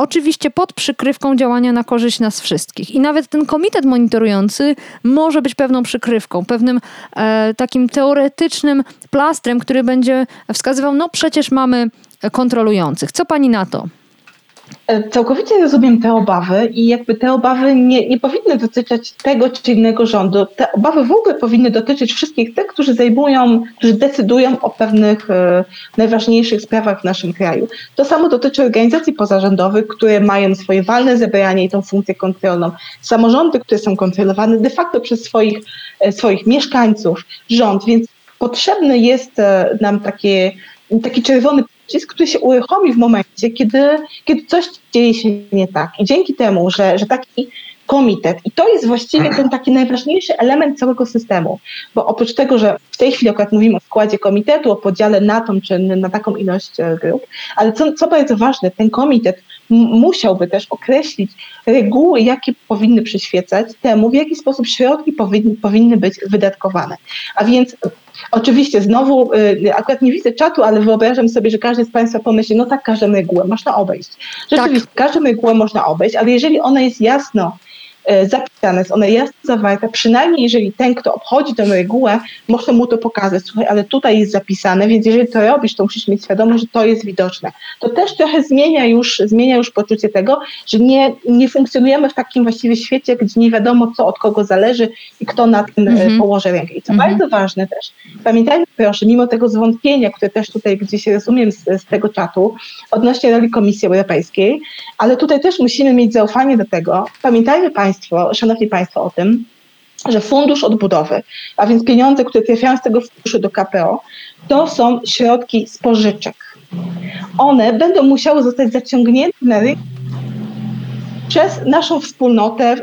Oczywiście pod przykrywką działania na korzyść nas wszystkich. I nawet ten komitet monitorujący może być pewną przykrywką, pewnym e, takim teoretycznym plastrem, który będzie wskazywał, no przecież mamy kontrolujących. Co pani na to? E, całkowicie rozumiem te obawy i jakby te obawy nie, nie powinny dotyczyć tego czy innego rządu. Te obawy w ogóle powinny dotyczyć wszystkich tych, którzy zajmują, którzy decydują o pewnych e, najważniejszych sprawach w naszym kraju. To samo dotyczy organizacji pozarządowych, które mają swoje walne zebranie i tą funkcję kontrolną. Samorządy, które są kontrolowane de facto przez swoich, e, swoich mieszkańców, rząd, więc potrzebny jest e, nam takie, taki czerwony przycisk, który się uruchomi w momencie, kiedy, kiedy coś dzieje się nie tak. I dzięki temu, że, że taki komitet, i to jest właściwie ten taki najważniejszy element całego systemu, bo oprócz tego, że w tej chwili akurat mówimy o składzie komitetu, o podziale na tą czy na taką ilość e, grup, ale co, co bardzo ważne, ten komitet musiałby też określić reguły, jakie powinny przyświecać temu, w jaki sposób środki powinny, powinny być wydatkowane. A więc Oczywiście, znowu, y, akurat nie widzę czatu, ale wyobrażam sobie, że każdy z Państwa pomyśli, no tak, każdą regułę można obejść. Rzeczywiście, tak. każdą można obejść, ale jeżeli ona jest jasno zapisane, jest ona jasno zawarta, przynajmniej jeżeli ten, kto obchodzi tę regułę, może mu to pokazać, słuchaj, ale tutaj jest zapisane, więc jeżeli to robisz, to musisz mieć świadomość, że to jest widoczne. To też trochę zmienia już, zmienia już poczucie tego, że nie, nie funkcjonujemy w takim właściwie świecie, gdzie nie wiadomo, co od kogo zależy i kto na tym mm-hmm. położy rękę. I co mm-hmm. bardzo ważne też, pamiętajmy proszę, mimo tego zwątpienia, które też tutaj gdzieś rozumiem z, z tego czatu, odnośnie roli Komisji Europejskiej, ale tutaj też musimy mieć zaufanie do tego. Pamiętajmy Państwo, Państwo, Szanowni Państwo, o tym, że fundusz odbudowy, a więc pieniądze, które trafiają z tego funduszu do KPO, to są środki z pożyczek. One będą musiały zostać zaciągnięte na rynek przez naszą wspólnotę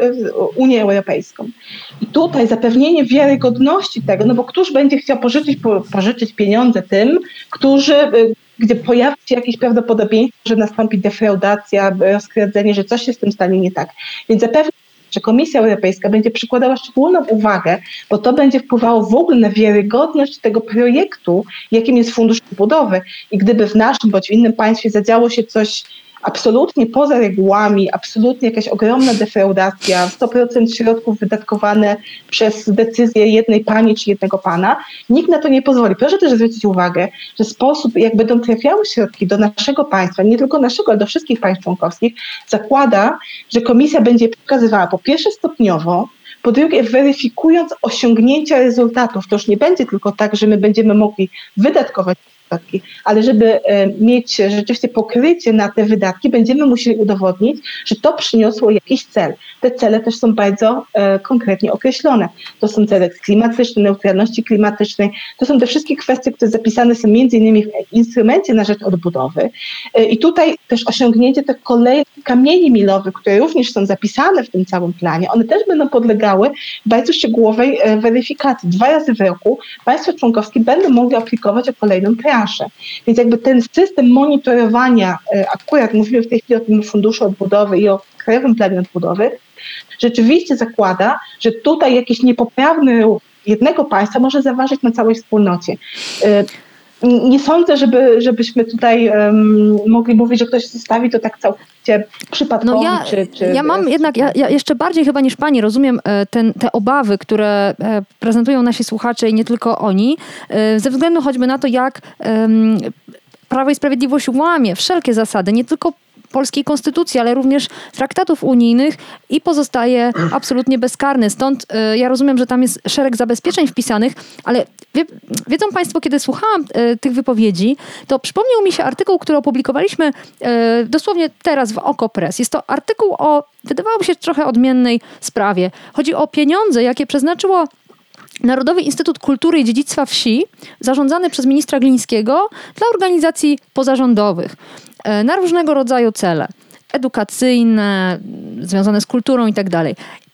Unię Europejską. I tutaj zapewnienie wiarygodności tego, no bo któż będzie chciał pożyczyć, pożyczyć pieniądze tym, którzy, gdzie pojawi się jakieś prawdopodobieństwo, że nastąpi defraudacja, rozkradzenie, że coś się z tym stanie nie tak. Więc zapewnienie że Komisja Europejska będzie przykładała szczególną uwagę, bo to będzie wpływało w ogóle na wiarygodność tego projektu, jakim jest Fundusz Budowy. I gdyby w naszym bądź w innym państwie zadziało się coś absolutnie poza regułami, absolutnie jakaś ogromna defraudacja, 100% środków wydatkowane przez decyzję jednej pani czy jednego pana. Nikt na to nie pozwoli. Proszę też zwrócić uwagę, że sposób, jak będą trafiały środki do naszego państwa, nie tylko naszego, ale do wszystkich państw członkowskich, zakłada, że komisja będzie pokazywała po pierwsze stopniowo, po drugie, weryfikując osiągnięcia rezultatów, to już nie będzie tylko tak, że my będziemy mogli wydatkować wydatki. Ale żeby e, mieć rzeczywiście pokrycie na te wydatki, będziemy musieli udowodnić, że to przyniosło jakiś cel. Te cele też są bardzo e, konkretnie określone. To są cele klimatyczne, neutralności klimatycznej, to są te wszystkie kwestie, które zapisane są między innymi w instrumencie na rzecz odbudowy. E, I tutaj też osiągnięcie tych kolejnych kamieni milowych, które również są zapisane w tym całym planie, one też będą podlegały bardzo szczegółowej weryfikacji. Dwa razy w roku państwa członkowskie będą mogli aplikować o kolejną trasę Więc jakby ten system monitorowania, e, akurat mówimy w tej chwili o tym Funduszu Odbudowy i o Krajowym Planie Odbudowy, rzeczywiście zakłada, że tutaj jakiś niepoprawny ruch jednego państwa może zaważyć na całej wspólnocie. Nie sądzę, żeby, żebyśmy tutaj um, mogli mówić, że ktoś zostawi to tak całkowicie przypadkowo. No ja, czy, czy ja mam jednak, ja, ja, jeszcze bardziej chyba niż pani rozumiem e, ten, te obawy, które e, prezentują nasi słuchacze i nie tylko oni, e, ze względu choćby na to, jak um, Prawo i Sprawiedliwość łamie wszelkie zasady, nie tylko polskiej konstytucji, ale również traktatów unijnych i pozostaje absolutnie bezkarny. Stąd y, ja rozumiem, że tam jest szereg zabezpieczeń wpisanych, ale wie, wiedzą Państwo, kiedy słuchałam y, tych wypowiedzi, to przypomniał mi się artykuł, który opublikowaliśmy y, dosłownie teraz w Okopres. Jest to artykuł o, wydawałoby się, trochę odmiennej sprawie. Chodzi o pieniądze, jakie przeznaczyło Narodowy Instytut Kultury i Dziedzictwa Wsi, zarządzany przez ministra Glińskiego dla organizacji pozarządowych. E, na różnego rodzaju cele edukacyjne, związane z kulturą itd. Tak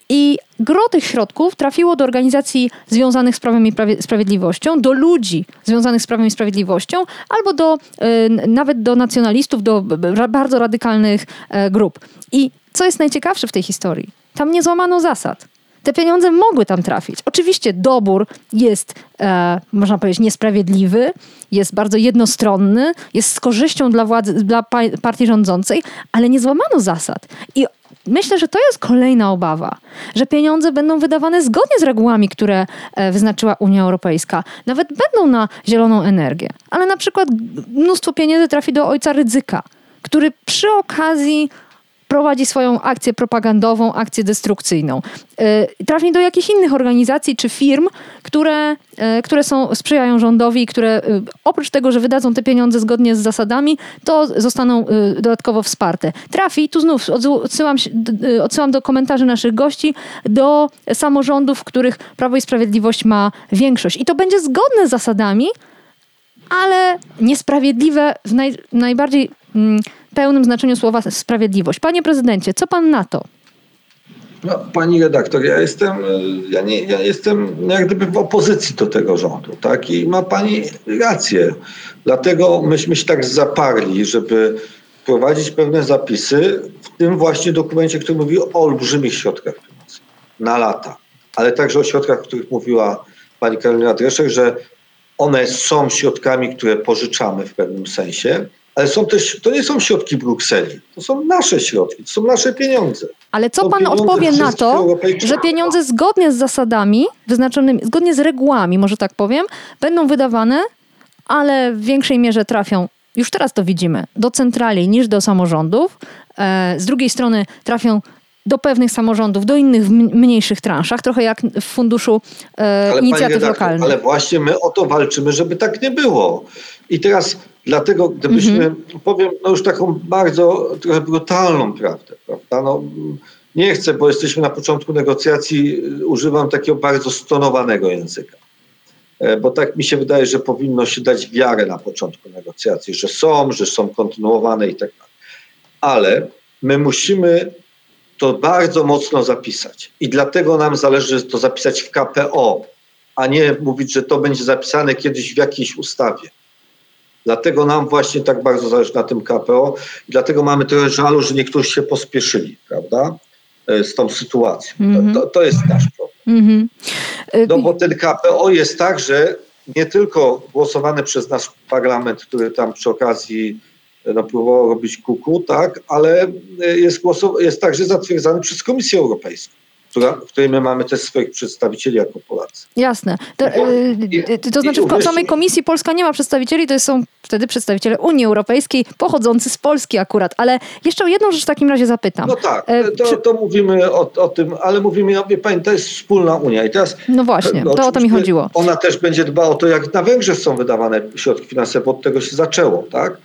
I gro tych środków trafiło do organizacji związanych z prawem i sprawiedliwością, do ludzi związanych z prawem i sprawiedliwością, albo do, e, nawet do nacjonalistów, do bardzo radykalnych e, grup. I co jest najciekawsze w tej historii? Tam nie złamano zasad te pieniądze mogły tam trafić. Oczywiście dobór jest, e, można powiedzieć, niesprawiedliwy, jest bardzo jednostronny, jest z korzyścią dla władzy, dla partii rządzącej, ale nie złamano zasad. I Myślę, że to jest kolejna obawa, że pieniądze będą wydawane zgodnie z regułami, które e, wyznaczyła Unia Europejska. Nawet będą na zieloną energię, ale na przykład mnóstwo pieniędzy trafi do ojca ryzyka który przy okazji prowadzi swoją akcję propagandową, akcję destrukcyjną. E, trafi do jakichś innych organizacji czy firm, które, e, które są, sprzyjają rządowi, które e, oprócz tego, że wydadzą te pieniądze zgodnie z zasadami, to zostaną dodatkowo wsparte. Trafi, tu znów odsyłam, odsyłam do komentarzy naszych gości, do samorządów, w których Prawo i Sprawiedliwość ma większość. I to będzie zgodne z zasadami, ale niesprawiedliwe w naj, najbardziej mm, pełnym znaczeniu słowa sprawiedliwość. Panie prezydencie, co pan na to? No, pani redaktor, ja jestem, ja, nie, ja jestem jak gdyby w opozycji do tego rządu, tak? I ma pani rację. Dlatego myśmy się tak zaparli, żeby wprowadzić pewne zapisy w tym właśnie dokumencie, który mówi o olbrzymich środkach na lata, ale także o środkach, o których mówiła pani Karolina Dreszek, że one są środkami, które pożyczamy w pewnym sensie, ale są też, to nie są środki Brukseli, to są nasze środki, to są nasze pieniądze. Ale co pan odpowie na to, że pieniądze zgodnie z zasadami wyznaczonymi, zgodnie z regułami, może tak powiem, będą wydawane, ale w większej mierze trafią, już teraz to widzimy, do centrali niż do samorządów. E, z drugiej strony trafią do pewnych samorządów, do innych w mniejszych transzach, trochę jak w funduszu e, ale inicjatyw redaktor, lokalnych. Ale właśnie my o to walczymy, żeby tak nie było. I teraz dlatego, gdybyśmy, mm -hmm. powiem no już taką bardzo trochę brutalną prawdę, prawda? No, nie chcę, bo jesteśmy na początku negocjacji, używam takiego bardzo stonowanego języka. E, bo tak mi się wydaje, że powinno się dać wiarę na początku negocjacji, że są, że są kontynuowane i tak dalej. Ale my musimy to bardzo mocno zapisać. I dlatego nam zależy to zapisać w KPO, a nie mówić, że to będzie zapisane kiedyś w jakiejś ustawie. Dlatego nam właśnie tak bardzo zależy na tym KPO i dlatego mamy trochę żalu, że niektórzy się pospieszyli, prawda, e, z tą sytuacją. Mm -hmm. to, to, jest nasz problem. Mm -hmm. No bo ten KPO jest tak, że nie tylko głosowany przez nasz parlament, który tam przy okazji no, próbował robić kuku, tak, ale jest, głosow- jest także zatwierdzany przez Komisję Europejską. Która, w której my mamy też swoich przedstawicieli jako Polacy. Jasne. To, yy, to znaczy w samej komisji Polska nie ma przedstawicieli, to są wtedy przedstawiciele Unii Europejskiej pochodzący z Polski akurat. Ale jeszcze o jedną rzecz w takim razie zapytam. No tak, e, to, Czy... to mówimy o, o, tym, ale mówimy, wie pani, to jest wspólna Unia. I teraz, no właśnie, no, to o to mi chodziło. Ona też będzie dbała o to, jak na Węgrzech są wydawane środki finansowe, bo od tego się zaczęło, tak?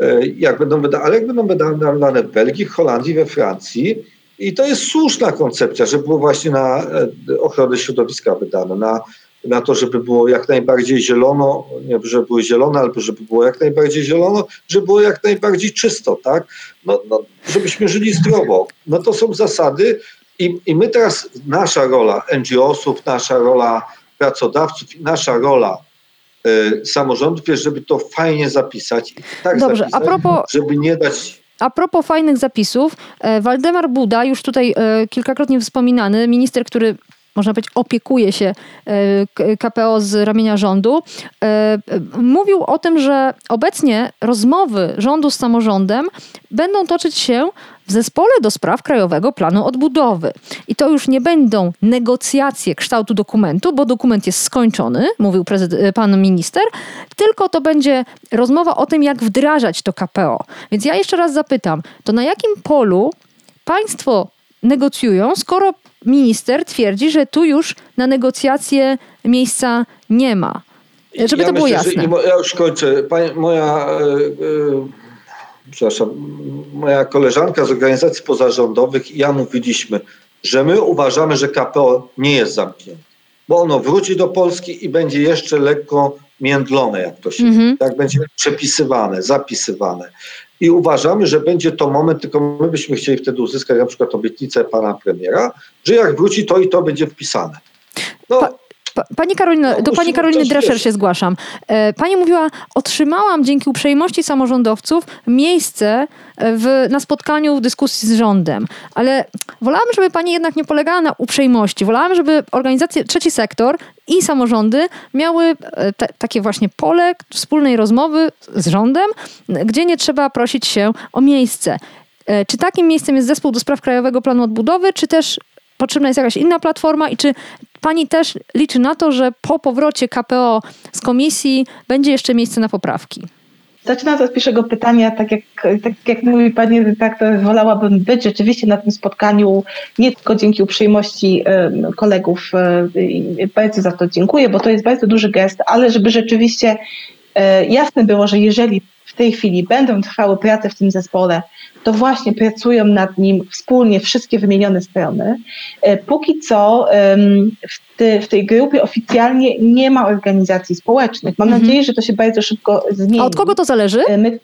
E, jak będą wydane, ale jak będą wydane w Belgii, w Holandii, we Francji. I to jest słuszna koncepcja, żeby było właśnie na e, ochronę środowiska wydane, na, na to, żeby było jak najbardziej zielono, nie żeby było zielone, albo żeby było jak najbardziej zielono, żeby było jak najbardziej czysto, tak? No, no, żebyśmy żyli zdrowo. No to są zasady i, i my teraz, nasza rola NGO-sów, nasza rola pracodawców, nasza rola Y, samorządów jest, żeby to fajnie zapisać. Tak Dobrze, zapisać, a propos... żeby nie dać a propos fajnych zapisów, e, Waldemar Buda, już tutaj e, kilkakrotnie wspominany, minister, który można powiedzieć, opiekuje się e, KPO z ramienia rządu, mówił o tym, że obecnie rozmowy rządu z samorządem będą toczyć się w zespole do spraw Krajowego Planu Odbudowy. I to już nie będą negocjacje kształtu dokumentu, bo dokument jest skończony, mówił pan minister, tylko to będzie rozmowa o tym, jak wdrażać to KPO. Więc ja jeszcze raz zapytam, to na jakim polu państwo negocjują, skoro minister twierdzi, że tu już na negocjacje miejsca nie ma? Żeby ja to było myślę, jasne. ja już kończę. Pani, moja yy, przepraszam, moja koleżanka z organizacji pozarządowych i ja mówiliśmy, że my uważamy, że KPO nie jest zamknięte, bo ono wróci do Polski i będzie jeszcze lekko międlone, jak to się mm -hmm. tak będzie przepisywane, zapisywane. I uważamy, że będzie to moment, tylko my byśmy chcieli wtedy uzyskać na przykład obietnicę pana premiera, że jak wróci, to i to będzie wpisane. No, Pani Karolina, no, do Pani Karoliny Drescher się zgłaszam. E, pani mówiła, otrzymałam dzięki uprzejmości samorządowców miejsce w, na spotkaniu w dyskusji z rządem. Ale wolałam, żeby Pani jednak nie polegała na uprzejmości. Wolałam, żeby organizacje, trzeci sektor i samorządy miały e, te, takie właśnie pole wspólnej rozmowy z rządem, gdzie nie trzeba prosić się o miejsce. E, czy takim miejscem jest zespół do spraw Krajowego Planu Odbudowy, czy też potrzebna jest jakaś inna platforma i czy pani też liczy na to, że po powrocie KPO z komisji będzie jeszcze miejsce na poprawki? Zaczynając od pierwszego pytania, tak jak, tak jak mówi Pani redaktor, wolałabym być rzeczywiście na tym spotkaniu nie tylko dzięki uprzejmości kolegów. Bardzo za to dziękuję, bo to jest bardzo duży gest, ale żeby rzeczywiście e, jasne było, że jeżeli tej chwili będą trwały prace w tym zespole, to właśnie pracują nad nim wspólnie wszystkie wymienione strony. E, póki co w, te, w tej grupie oficjalnie nie ma organizacji społecznych. Mam mhm. nadzieję, że to się bardzo szybko zmieni. A od kogo to zależy? E, my,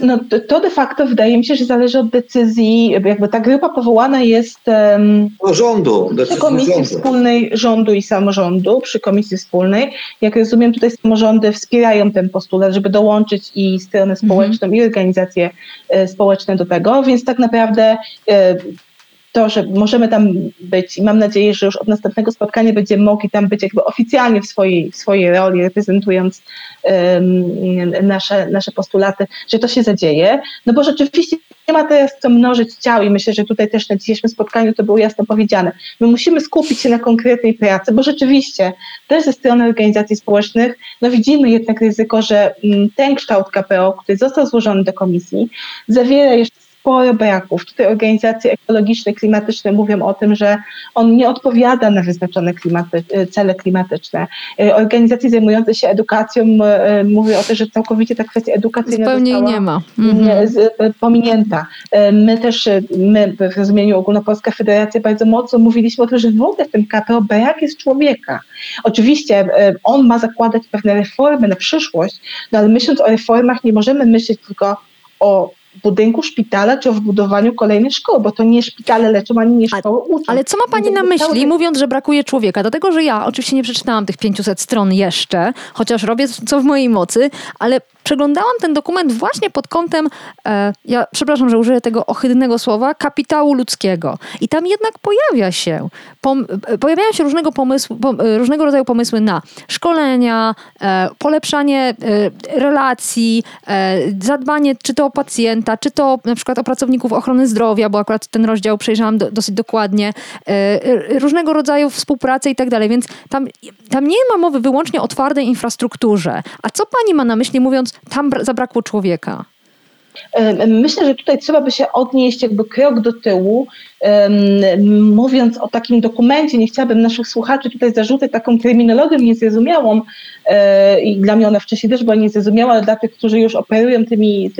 no, to de facto wydaje mi się, że zależy od decyzji, jakby ta grupa powołana jest um, rządu, przy Komisji rządu. Wspólnej Rządu i Samorządu, przy Komisji Wspólnej. Jak rozumiem, tutaj samorządy wspierają ten postulat, żeby dołączyć i stronę mhm. społeczną, mhm. i organizacje e, społeczne do tego, więc tak naprawdę e, to, że możemy tam być i mam nadzieję, że już od następnego spotkania będziemy mogli tam być jakby oficjalnie w swojej, w swojej roli, reprezentując um, nasze, nasze postulaty, że to się zadzieje, no bo rzeczywiście nie ma teraz co mnożyć ciał i myślę, że tutaj też na dzisiejszym spotkaniu to było jasno powiedziane. My musimy skupić się na konkretnej pracy, bo rzeczywiście też ze strony organizacji społecznych no widzimy jednak ryzyko, że mm, ten kształt KPO, który został złożony do komisji, zawiera jeszcze sporo braków. Tutaj organizacje ekologiczne, klimatyczne mówią o tym, że on nie odpowiada na wyznaczone klimaty, e, cele klimatyczne. E, organizacje zajmujące się edukacją e, mówią o tym, że całkowicie ta kwestia edukacyjna Zupełnie została nie ma. Mhm. pominięta. My też, my w rozumieniu Ogólnopolska Federacja bardzo mocno mówiliśmy o tym, że w ogóle w tym KPO brak jest człowieka. Oczywiście on ma zakładać pewne reformy na przyszłość, no ale myśląc o reformach nie możemy myśleć tylko o budynku szpitala czy o wbudowaniu kolejnej szkoły, bo to nie szpitale leczą, ani nie szkoły uczą. Ale co ma Pani na myśli, mówiąc, że brakuje człowieka? Dlatego, że ja oczywiście nie przeczytałam tych 500 stron jeszcze, chociaż robię co w mojej mocy, ale przeglądałam ten dokument właśnie pod kątem, e, ja przepraszam, że użyję tego ohydnego słowa, kapitału ludzkiego. I tam jednak pojawia się, pom, e, pojawiają się różnego, pomysłu, pom, e, różnego rodzaju pomysły na szkolenia, e, polepszanie e, relacji, e, zadbanie czy to o czy to na przykład o pracowników ochrony zdrowia, bo akurat ten rozdział przejrzałam do, dosyć dokładnie, różnego rodzaju współpracę i tak dalej, więc tam, tam nie ma mowy wyłącznie o twardej infrastrukturze. A co pani ma na myśli mówiąc tam zabrakło człowieka. Myślę, że tutaj trzeba by się odnieść jakby krok do tyłu, mówiąc o takim dokumencie. Nie chciałabym naszych słuchaczy tutaj zarzucać taką terminologią niezrozumiałą e, i dla mnie ona wcześniej też była niezrozumiała, ale dla tych, którzy już operują tymi,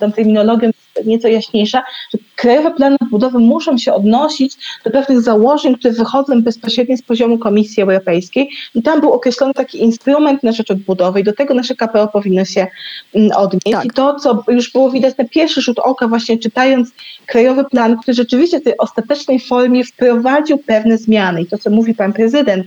tą terminologią nieco jaśniejsza, że krajowe plany odbudowy muszą się odnosić do pewnych założeń, które wychodzą bezpośrednio z poziomu Komisji Europejskiej i tam był określony taki instrument na rzecz odbudowy i do tego nasze KPO powinno się mm, odnieść. Tak. I to, co już było widać na pierwszy rzut oka, właśnie czytając krajowy plan, który rzeczywiście w tej ostatecznej formie wprowadził pewne zmiany i to, co mówi pan prezydent,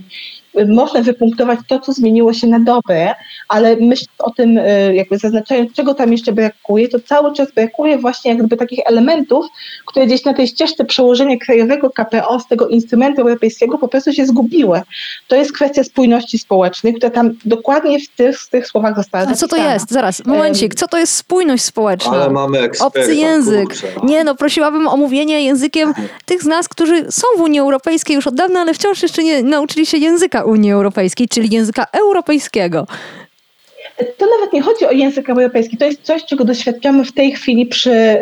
można wypunktować to, co zmieniło się na dobre, ale myśląc o tym, y, jakby zaznaczając, czego tam jeszcze brakuje, to cały czas brakuje właśnie jakby takich elementów, które gdzieś na tej ścieżce przełożenia krajowego KPO z tego instrumentu europejskiego po prostu się zgubiły. To jest kwestia spójności społecznej, która tam dokładnie w tych, w tych słowach została A co to jest? Zaraz, momencik. Co to jest spójność społeczna? Ale mamy eksperta, Obcy język. Kurczę. Nie no, prosiłabym o mówienie językiem tych z nas, którzy są w Unii Europejskiej już od dawna, ale wciąż jeszcze nie nauczyli się języka Unii Europejskiej, czyli języka europejskiego. To nawet nie chodzi o język europejski. To jest coś, czego doświadczamy w tej chwili przy,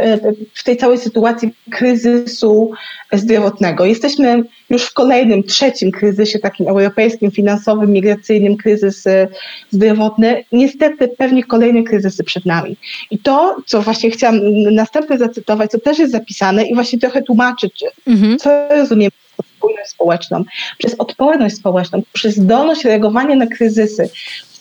w tej całej sytuacji kryzysu zdrowotnego. Jesteśmy już w kolejnym, trzecim kryzysie takim europejskim, finansowym, migracyjnym, kryzys e, zdrowotny. Niestety pewnie kolejne kryzysy przed nami. I to, co właśnie chciałam następnie zacytować, co też jest zapisane i właśnie trochę tłumaczyć, mhm. co rozumiem spójność społeczną, przez odporność społeczną, przez zdolność reagowania na kryzysy,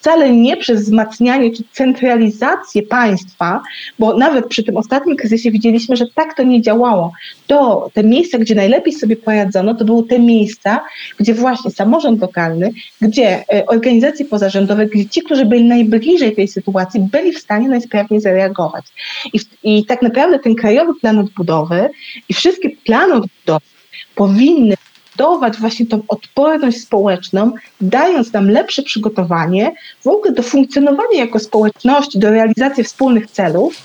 wcale nie przez wzmacnianie czy centralizację państwa, bo nawet przy tym ostatnim kryzysie widzieliśmy, że tak to nie działało. To te miejsca, gdzie najlepiej sobie poradzono, to były te miejsca, gdzie właśnie samorząd lokalny, gdzie e, organizacje pozarządowe, gdzie ci, którzy byli najbliżej tej sytuacji, byli w stanie najsprawniej zareagować. I, i tak naprawdę ten krajowy plan odbudowy i wszystkie plany odbudowy powinny budować właśnie tą odporność społeczną, dając nam lepsze przygotowanie w ogóle do funkcjonowania jako społeczności, do realizacji wspólnych celów,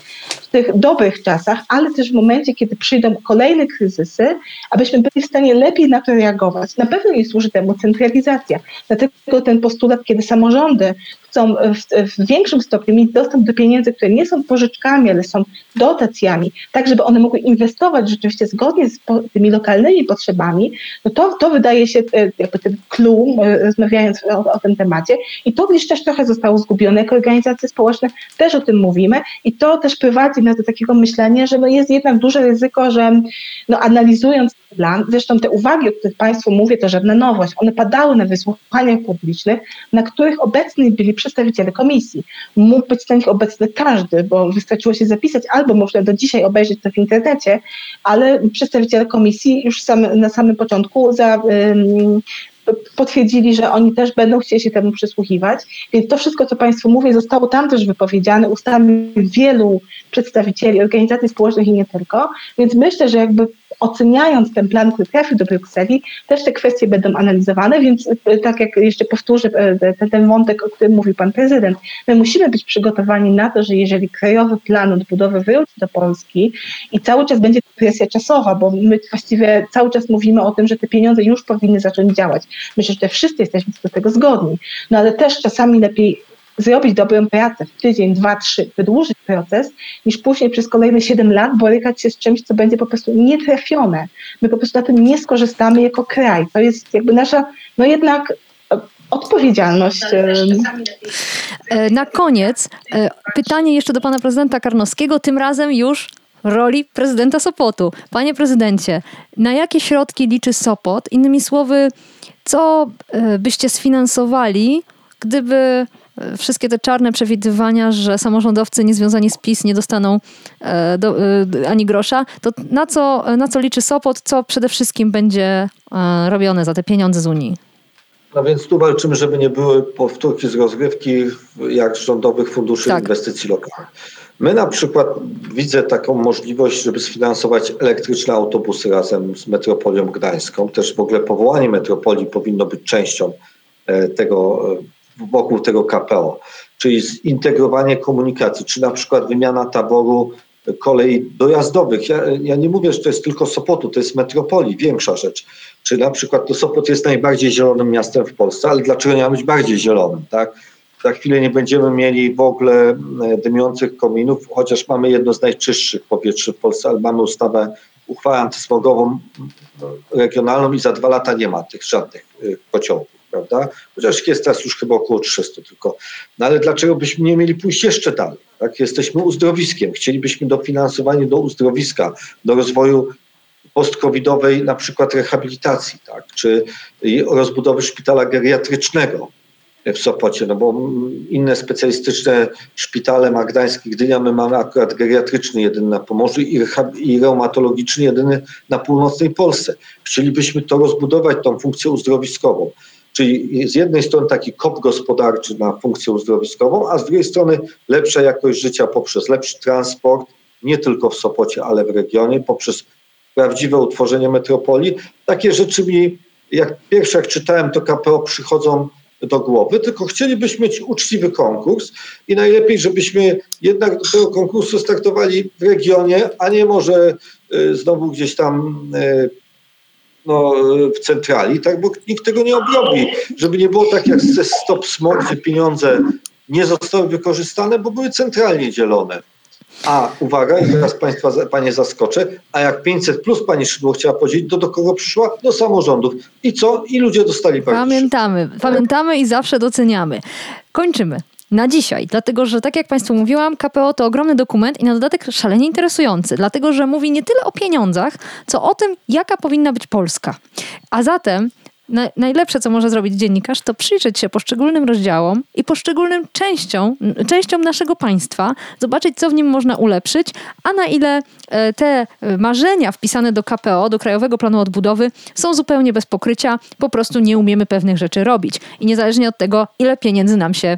tych dobrych czasach, ale też w momencie, kiedy przyjdą kolejne kryzysy, abyśmy byli w stanie lepiej na to reagować. Na pewno nie służy temu centralizacja. Dlatego ten postulat, kiedy samorządy chcą w, w, większym stopniu mieć dostęp do pieniędzy, które nie są pożyczkami, ale są dotacjami, tak żeby one mogły inwestować rzeczywiście zgodnie z tymi lokalnymi potrzebami, no to, to wydaje się e, jakby ten clue, e, rozmawiając o, o tym temacie i to gdzieś też trochę zostało zgubione, jako organizacje społeczne też o tym mówimy i to też prowadzi nas do takiego myślenia, że no jest jednak duże ryzyko, że no analizując plan, zresztą te uwagi, o których Państwu mówię, to żadna nowość, one padały na wysłuchaniach publicznych, na których obecni byli przedstawiciele komisji. Mógł być na nich obecny każdy, bo wystarczyło się zapisać, albo można do dzisiaj obejrzeć to w internecie, ale przedstawiciele komisji już na samym początku za, potwierdzili, że oni też będą chcieli się temu przysłuchiwać. Więc to wszystko, co Państwu mówię, zostało tam też wypowiedziane ustami wielu przedstawicieli organizacji społecznych i nie tylko. Więc myślę, że jakby oceniając ten plan, który trafił do Brukseli, też te kwestie będą analizowane, więc e, tak jak jeszcze powtórzę e, ten, ten wątek, o którym mówił pan prezydent, my musimy być przygotowani na to, że jeżeli krajowy plan odbudowy wróci do Polski i cały czas będzie presja czasowa, bo my właściwie cały czas mówimy o tym, że te pieniądze już powinny zacząć działać. Myślę, że wszyscy jesteśmy do tego zgodni, no ale też czasami lepiej zrobić dobrą pracę w tydzień, dwa, trzy, wydłużyć proces, niż później przez kolejne siedem lat borykać się z czymś, co będzie po prostu nietrafione. My po prostu na tym nie skorzystamy jako kraj. To jest jakby nasza, no jednak e, odpowiedzialność. E, na koniec e, pytanie jeszcze do pana prezydenta Karnowskiego, tym razem już roli prezydenta Sopotu. Panie prezydencie, na jakie środki liczy Sopot? Innymi słowy, co byście sfinansowali, gdyby wszystkie te czarne przewidywania, że samorządowcy niezwiązani z PiS nie dostaną e, do, e, ani grosza, to na co, na co liczy Sopot, co przede wszystkim będzie e, robione za te pieniądze z Unii? No więc tu walczymy, żeby nie były powtórki z rozgrywki jak z rządowych funduszy tak. inwestycji lokalnych. My na przykład widzę taką możliwość, żeby sfinansować elektryczne autobusy razem z metropolią gdańską. Też w ogóle powołanie metropolii powinno być częścią tego wokół tego KPO, czyli zintegrowanie komunikacji, czy na przykład wymiana taboru kolei dojazdowych. Ja, ja, nie mówię, że to jest tylko Sopotu, to jest metropolii, większa rzecz. Czy na przykład to Sopot jest najbardziej zielonym miastem w Polsce, ale dlaczego nie ma być bardziej zielonym, tak? Za chwilę nie będziemy mieli w ogóle e, dymiących kominów, chociaż mamy jedno z najczystszych powietrze w Polsce, ale mamy ustawę, uchwałę antysmogową regionalną i za dwa lata nie ma tych żadnych e, pociągów prawda? Chociaż jest teraz już chyba około 300 tylko. No ale dlaczego byśmy nie mieli pójść jeszcze dalej? Tak? Jesteśmy uzdrowiskiem, chcielibyśmy dofinansowanie do uzdrowiska, do rozwoju post-covidowej na przykład rehabilitacji, tak? czy rozbudowy szpitala geriatrycznego w Sopocie, no bo inne specjalistyczne szpitale ma Gdańsk i Gdynia, my mamy akurat geriatryczny jedyny na Pomorzu i, i reumatologiczny jedyny na północnej Polsce. Chcielibyśmy to rozbudować, tą funkcję uzdrowiskową. Czyli z jednej strony taki kop gospodarczy na funkcję uzdrowiskową, a z drugiej strony lepsza jakość życia poprzez lepszy transport, nie tylko w Sopocie, ale w regionie, poprzez prawdziwe utworzenie metropolii. Takie rzeczy mi, jak pierwsze jak czytałem, to KPO przychodzą do głowy, tylko chcielibyśmy mieć uczciwy konkurs i najlepiej, żebyśmy jednak do tego konkursu startowali w regionie, a nie może y, znowu gdzieś tam no, w centrali, tak, bo nikt tego nie obrobi. Żeby nie było tak jak ze Stop Smog, gdzie pieniądze nie zostały wykorzystane, bo były centralnie dzielone. A uwaga, i teraz Państwa, Panie zaskoczę, a jak 500 plus Pani Szydło chciała podzielić, to do kogo przyszła? Do samorządów. I co? I ludzie dostali Pamiętamy, pamiętamy i zawsze doceniamy. Kończymy na dzisiaj, dlatego że tak jak Państwu mówiłam, KPO to ogromny dokument i na dodatek szalenie interesujący, dlatego że mówi nie tyle o pieniądzach, co o tym, jaka powinna być Polska. A zatem na, najlepsze, co może zrobić dziennikarz, to przyjrzeć się poszczególnym rozdziałom i poszczególnym częściom, częściom naszego państwa, zobaczyć, co w nim można ulepszyć, a na ile e, te marzenia wpisane do KPO, do Krajowego Planu Odbudowy, są zupełnie bez pokrycia, po prostu nie umiemy pewnych rzeczy robić. I niezależnie od tego, ile pieniędzy nam się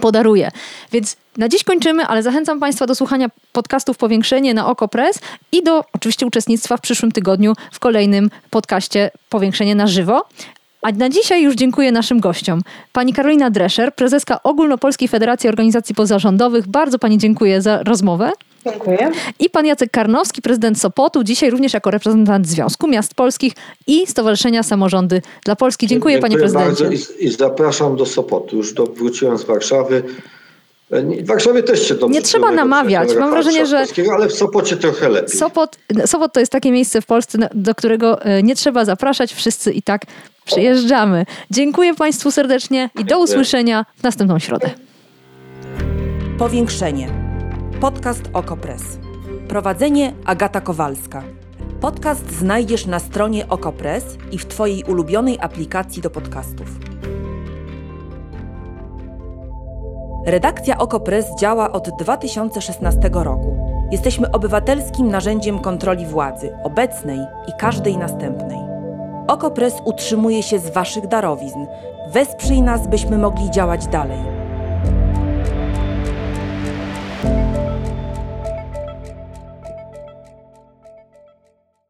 podaruje. Więc na dziś kończymy, ale zachęcam Państwa do słuchania podcastów Powiększenie na Oko Press i do oczywiście uczestnictwa w przyszłym tygodniu w kolejnym podcaście Powiększenie na żywo. A na dzisiaj już dziękuję naszym gościom. Pani Karolina Drescher, prezeska Ogólnopolskiej Federacji Organizacji Pozarządowych. Bardzo Pani dziękuję za rozmowę. Dziękuję. I pan Jacek Karnowski, prezydent Sopotu, dzisiaj również jako reprezentant Związku Miast Polskich i Stowarzyszenia Samorządy dla Polski. Dziękuję, panie prezydencie. Bardzo i, i zapraszam do Sopotu. Już do, wróciłem z Warszawy. E, W Warszawie też się dobrze Nie trzeba namawiać. Mam wrażenie, że- Ale w Sopocie trochę lepiej. Sopot, Sopot to jest takie miejsce w Polsce, do którego e, nie trzeba zapraszać, wszyscy i tak przyjeżdżamy. Dziękuję Państwu serdecznie i do usłyszenia w następną środę. Powiększenie. Podcast Okopres. Prowadzenie Agata Kowalska. Podcast znajdziesz na stronie Okopres i w Twojej ulubionej aplikacji do podcastów. Redakcja Okopres działa od 2016 roku. Jesteśmy obywatelskim narzędziem kontroli władzy, obecnej i każdej następnej. Okopres utrzymuje się z Waszych darowizn. Wesprzyj nas, byśmy mogli działać dalej.